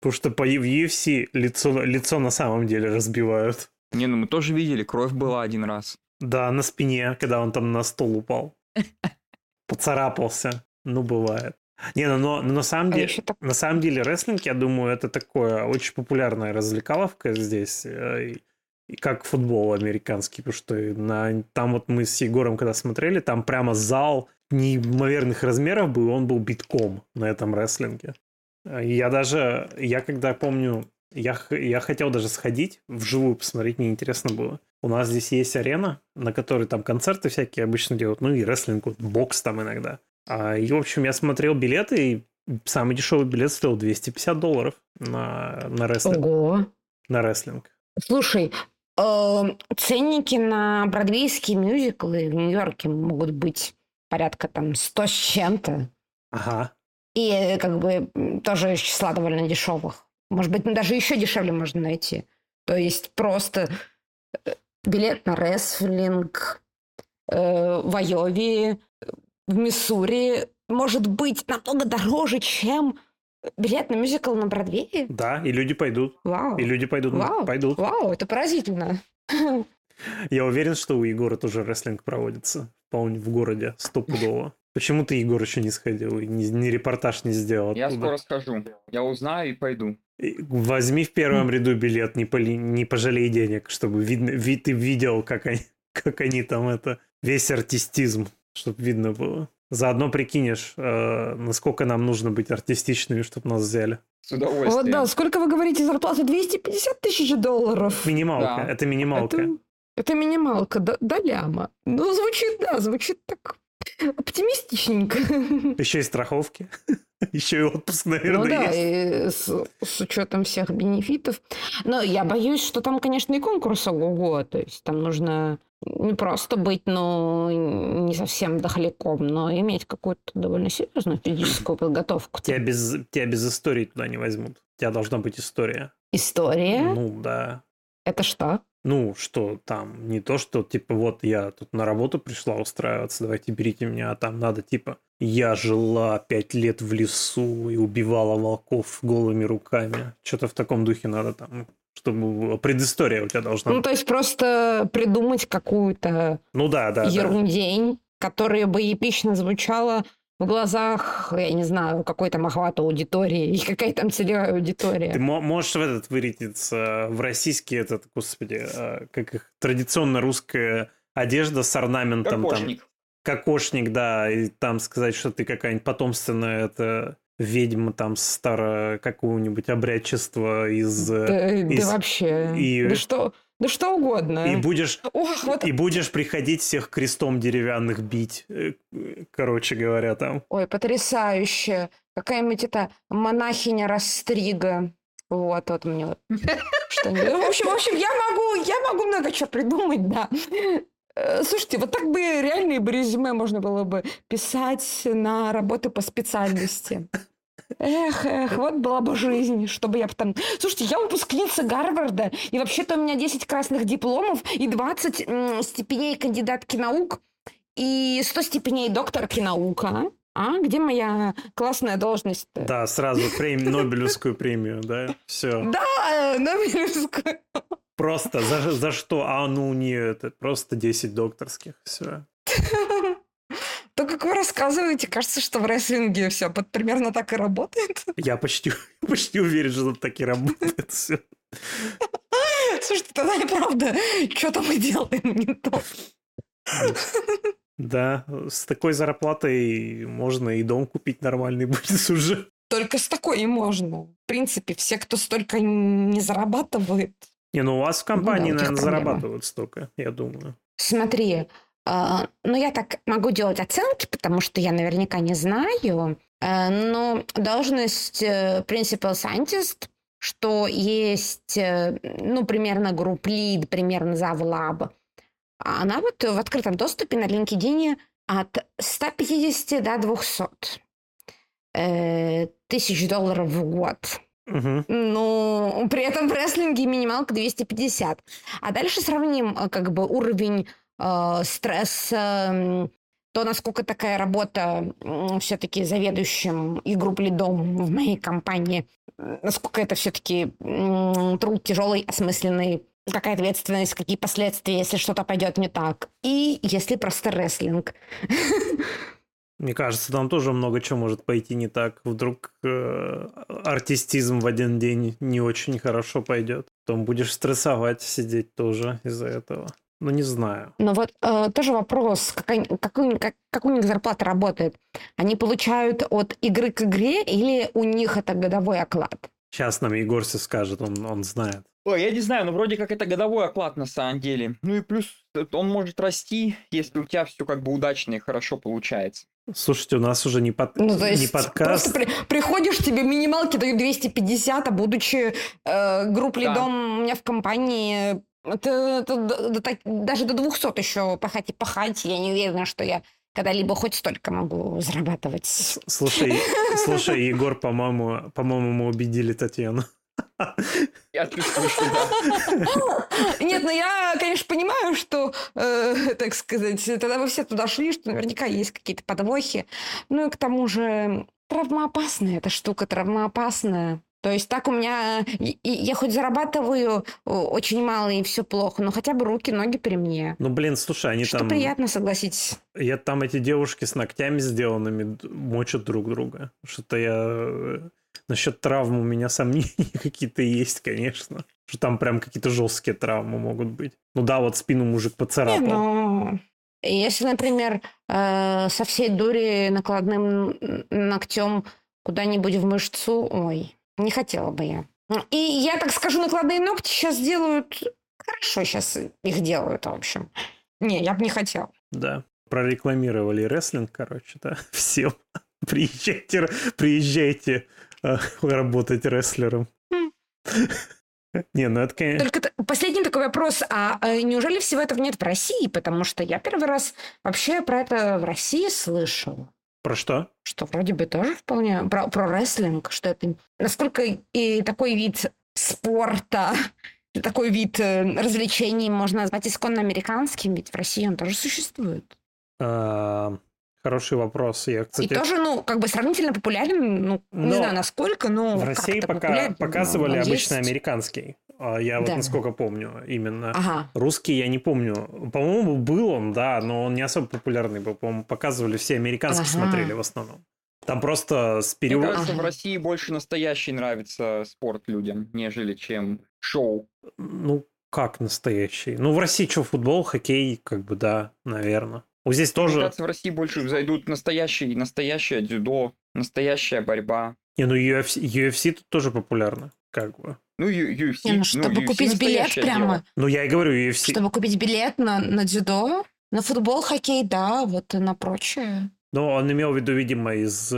Потому что по, в UFC лицо, лицо на самом деле разбивают. Не, ну мы тоже видели, кровь была один раз. Да, на спине, когда он там на стол упал. Поцарапался. Ну, бывает. Не, ну, но, но на самом А деле... так- На самом деле, рестлинг, я думаю, это такое очень популярная развлекаловка здесь. э, И, как футбол американский, потому что на, там вот мы с Егором, когда смотрели, там прямо зал неимоверных размеров был, он был битком на этом рестлинге. Я даже, я когда помню, я, я хотел даже сходить вживую посмотреть, мне интересно было. У нас здесь есть арена, на которой там концерты всякие обычно делают, ну и рестлинг, вот, бокс там иногда. А, И, в общем, я смотрел билеты, и самый дешевый билет стоил 250 долларов на, на, рестлинг, Ого. на рестлинг. Слушай, э, ценники на бродвейские мюзиклы в Нью-Йорке могут быть порядка там 100 с чем-то. Ага. И э, как бы тоже из числа довольно дешевых. Может быть, ну, даже еще дешевле можно найти. То есть просто э, билет на рестлинг э, в Айове, в Миссури может быть намного дороже, чем билет на мюзикл на Бродвее. Да, и люди пойдут. Вау. И люди пойдут. Вау. пойдут. Вау, это поразительно. Я уверен, что у Егора тоже рестлинг проводится. Вполне в городе, стопудово. Почему ты, Егор, еще не сходил и ни, ни репортаж не сделал Я оттуда? скоро скажу. Я узнаю и пойду. И Возьми в первом ряду билет, не, поли- не пожалей денег, чтобы видно, ви- ты видел, как они, как они там это, весь артистизм, чтобы видно было. Заодно прикинешь, э, насколько нам нужно быть артистичными, чтобы нас взяли. С удовольствием. Вот да, сколько вы говорите, зарплата 250 тысяч долларов. Минималка, Да. это минималка. Это, это минималка до, до ляма. Ну, звучит, да, звучит так оптимистичненько. Еще и страховки, еще и отпуск, Ну наверное, да, есть. и с, с учетом всех бенефитов. Но я боюсь, что там, конечно, и конкурс ого То есть там нужно не просто быть, ну, не совсем дохляком, но иметь какую-то довольно серьезную физическую подготовку. Тебя без, тебя без истории туда не возьмут. У тебя должна быть история. История? Ну, да. Это что? Ну, что там, не то, что, типа, вот я тут на работу пришла устраиваться, давайте берите меня, а там надо, типа, я жила пять лет в лесу и убивала волков голыми руками. Что-то в таком духе надо там, чтобы предыстория у тебя должна Ну, то есть просто придумать какую-то Ну да, да, да. ерундень, которая бы эпично звучала в глазах, я не знаю, какой там охват аудитории и какая там целевая аудитория. Ты мо- можешь в этот вырядиться, в российский этот, господи, э, как их, традиционно русская одежда с орнаментом там. Кокошник. кокошник, да, и там сказать, что ты какая-нибудь потомственная это ведьма там старо какого-нибудь обрядчества из... э, Да, да из- вообще. и- Да что, да что угодно. И будешь, Ох, вот и будешь приходить всех крестом деревянных бить, э, короче говоря, там. Ой, потрясающе. Какая-нибудь это монахиня Растрига. Вот, вот мне вот что-нибудь. В общем, в общем, я могу, я могу много чего придумать, да. Э, Слушайте, вот так бы реальные бы резюме можно было бы писать на работы по специальности. Эх, эх, вот была бы жизнь, чтобы я потом... Слушайте, я выпускница Гарварда, и вообще-то у меня 10 красных дипломов и 20 м, степеней кандидатки наук, и 100 степеней докторки наук, а? А? Где моя классная должность -то? Да, сразу прем- Нобелевскую премию, да, все. Да, Нобелевскую. Просто за, за что? А, ну, у нее это просто 10 докторских, все. То, как вы рассказываете, кажется, что в рестлинге все под примерно так и работает. Я почти, почти уверен, что так и работает все. Слушайте, тогда и правда, что-то мы делаем не то. Да, с такой зарплатой можно и дом купить нормальный будет уже. Только с такой и можно. В принципе, все, кто столько не зарабатывает. Не, ну у вас в компании, Ну да, наверное, проблема. зарабатывают столько, я думаю. Смотри, а, ну я так могу делать оценки, потому что я наверняка не знаю. Э, Но должность э, principal scientist, что есть, э, ну, примерно групп лид, примерно завлаб, она вот в открытом доступе на LinkedIn от 150 до 200 э, тысяч долларов в год. Мгм. Ну, при этом в рестлинге минималка 250. А дальше сравним как бы уровень э, стресса, м, то, насколько такая работа все-таки заведующим и групп лидом в моей компании, насколько это все-таки труд тяжелый, осмысленный, какая ответственность, какие последствия, если что-то пойдет не так. И если просто рестлинг. Мне кажется, там тоже много чего может пойти не так. Вдруг э, артистизм в один день не очень хорошо пойдет. Потом будешь стрессовать, сидеть тоже из-за этого. Ну, не знаю. Но вот э, тоже вопрос, как, они- как, у, как, как у них зарплата работает? Они получают от игры к игре или у них это годовой оклад? Сейчас нам Егор все скажет, он, он знает. Ой, я не знаю, но вроде как это годовой оклад на самом деле. Ну и плюс он может расти, если у тебя все как бы удачно и хорошо получается. Слушайте, у нас уже не, под... Ну, то есть не подкаст. просто при- приходишь, тебе минималки дают 250, а будучи э, групп Да. лидом у меня в компании, это, это д- так- даже до 200 еще пахать и пахать. Я не уверена, что я когда-либо хоть столько могу зарабатывать. Слушай, слушай, Егор, по-моему, по-моему, мы убедили Татьяну. Я чувствую, что да. Нет, ну я, конечно, понимаю, что, э, так сказать, тогда вы все туда шли, что наверняка есть какие-то подвохи. Ну и к тому же травмоопасная эта штука, травмоопасная. То есть так у меня... и- Я хоть зарабатываю очень мало, и все плохо, но хотя бы руки, ноги при мне. Ну, блин, слушай, они Что там... приятно, согласитесь. Я там эти девушки с ногтями сделанными мочат друг друга. Что-то я... э, Насчет травм у меня сомнения какие-то есть, конечно. Что там прям какие-то жесткие травмы могут быть. Ну да, вот спину мужик Не, поцарапал. ну, если, например, э, со всей дури накладным ногтем куда-нибудь в мышцу, ой, не хотела бы я. И я так скажу, накладные ногти сейчас делают хорошо, сейчас их делают, в общем. Не, я бы не хотела. Да. Прорекламировали рестлинг, короче, да. Всем. Приезжайте, приезжайте э, работать рестлером. М. Не, ну это, конечно... Только последний такой вопрос. А э, неужели всего этого нет в России? Потому что я первый раз вообще про это в России слышала. Про что? что вроде бы тоже вполне про, про рестлинг, что это насколько и такой вид спорта, такой вид э, развлечений можно назвать исконно американским, ведь в России он тоже существует. А, Хороший вопрос. Я, кстати, И тоже, ну, как бы сравнительно популярен, ну, не Но знаю насколько, но в России пока популярен, но показывали он обычно есть. американский. А Я вот Да. насколько помню именно. Ага. Русский я не помню. По-моему, был он, да, но он не особо популярный был. По-моему, показывали все американские Ага. смотрели в основном. Там просто с Мне переводом... кажется, в. России больше настоящий нравится спорт людям, нежели чем шоу. Ну, как настоящий? Ну, в России что, футбол, хоккей, как бы, да, наверное. Вот здесь Мне тоже... кажется, в России больше зайдут настоящий, настоящее дзюдо, настоящая борьба. Не, ну UFC, UFC тут тоже популярно, как бы. Ну, UFC. Не, ну, чтобы UFC купить билет прямо, дело. Ну, я и говорю, UFC. чтобы купить билет на, на дзюдо, на футбол, хоккей, да, вот на прочее. Ну, он имел в виду, видимо, из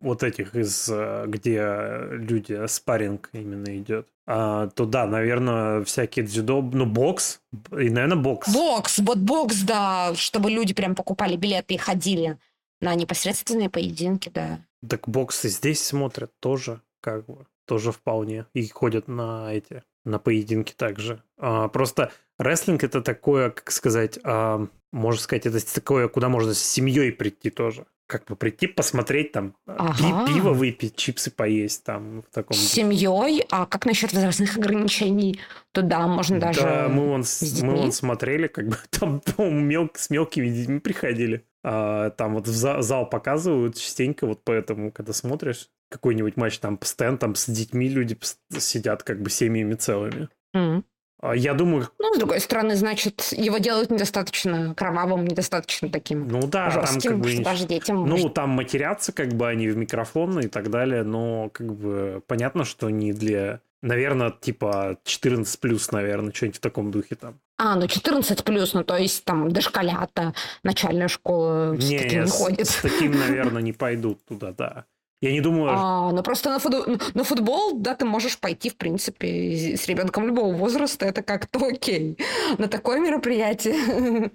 вот этих, из э, где люди, спарринг именно идет. А, то да, наверное, всякие дзюдо, ну, бокс, и, наверное, бокс. Бокс, вот бокс, да, чтобы люди прям покупали билеты и ходили на непосредственные поединки, да. Так бокс и здесь смотрят тоже, как бы, тоже вполне. И ходят на эти, на поединки также. А, просто рестлинг это такое, как сказать, а, можно сказать, это такое, куда можно с семьей прийти тоже. Как бы прийти, посмотреть там, пи- Ага. пиво выпить, чипсы поесть там в таком С семьей, а как насчет возрастных ограничений? То да, можно даже... Да, мы вон, мы вон смотрели, как бы там, по-моему, мел- с мелкими детьми приходили. А, там вот в за- зал показывают частенько, вот поэтому, когда смотришь какой-нибудь матч, там постоянно там с детьми люди сидят как бы семьями целыми. М. А я думаю, Ну, с другой стороны, значит, его делают недостаточно кровавым, недостаточно таким ну да, там жестким, как бы... даже детям Ну, может- там матерятся как бы они в микрофон и так далее, но как бы понятно, что не для... Наверное, типа 14 плюс, наверное, что-нибудь в таком духе там. А, ну 14 плюс, ну то есть там дошколята, начальная школа Не, все-таки не с, ходит. с таким, наверное, не пойдут туда, да. Я не думаю... А, ну просто на, футбол, на футбол, да, ты можешь пойти, в принципе, с ребенком любого возраста, это как-то окей. На такое мероприятие.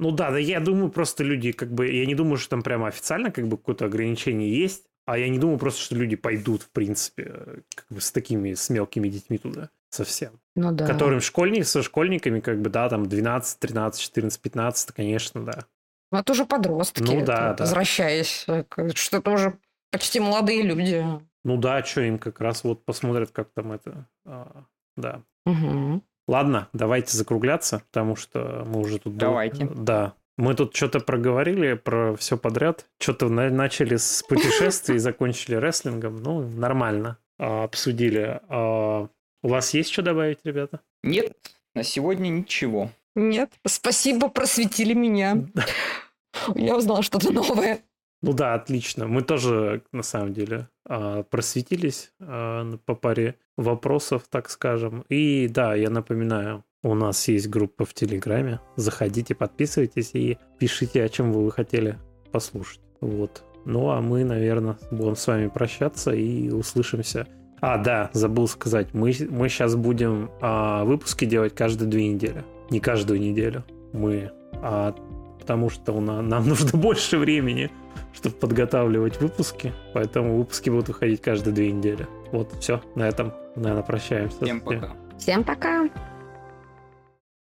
Ну да, да, я думаю, просто люди, как бы, я не думаю, что там прямо официально как бы какое-то ограничение есть, а я не думаю просто, что люди пойдут, в принципе, как бы с такими, с мелкими детьми туда совсем. Ну да. Которым школьник, со школьниками, как бы, да, там 12, 13, 14, 15, конечно, да. Ну, это уже подростки. Ну да, это, да. Возвращаясь, что это уже почти молодые люди. Ну да, что им как раз вот посмотрят, как там это, а, да. Угу. Ладно, давайте закругляться, потому что мы уже тут... Давайте. Да. Мы тут что-то проговорили про все подряд. Что-то на- начали с путешествий и закончили рестлингом. Ну, нормально. А, обсудили. А, у вас есть что добавить, ребята? Нет, на сегодня ничего. Нет, спасибо, просветили меня. Я узнала что-то новое. Ну да, отлично. Мы тоже, на самом деле, а, просветились а, по паре вопросов, так скажем. И да, я напоминаю, у нас есть группа в Телеграме. Заходите, подписывайтесь и пишите, о чем вы хотели послушать. Вот. Ну а мы, наверное, будем с вами прощаться и услышимся. А, да, забыл сказать, мы, мы сейчас будем а, выпуски делать каждые две недели. Не каждую неделю. Мы а, потому что у на- нам нужно больше времени, чтобы подготавливать выпуски, поэтому выпуски будут выходить каждые две недели. Вот, все, на этом, наверное, прощаемся. Всем пока. Всем пока.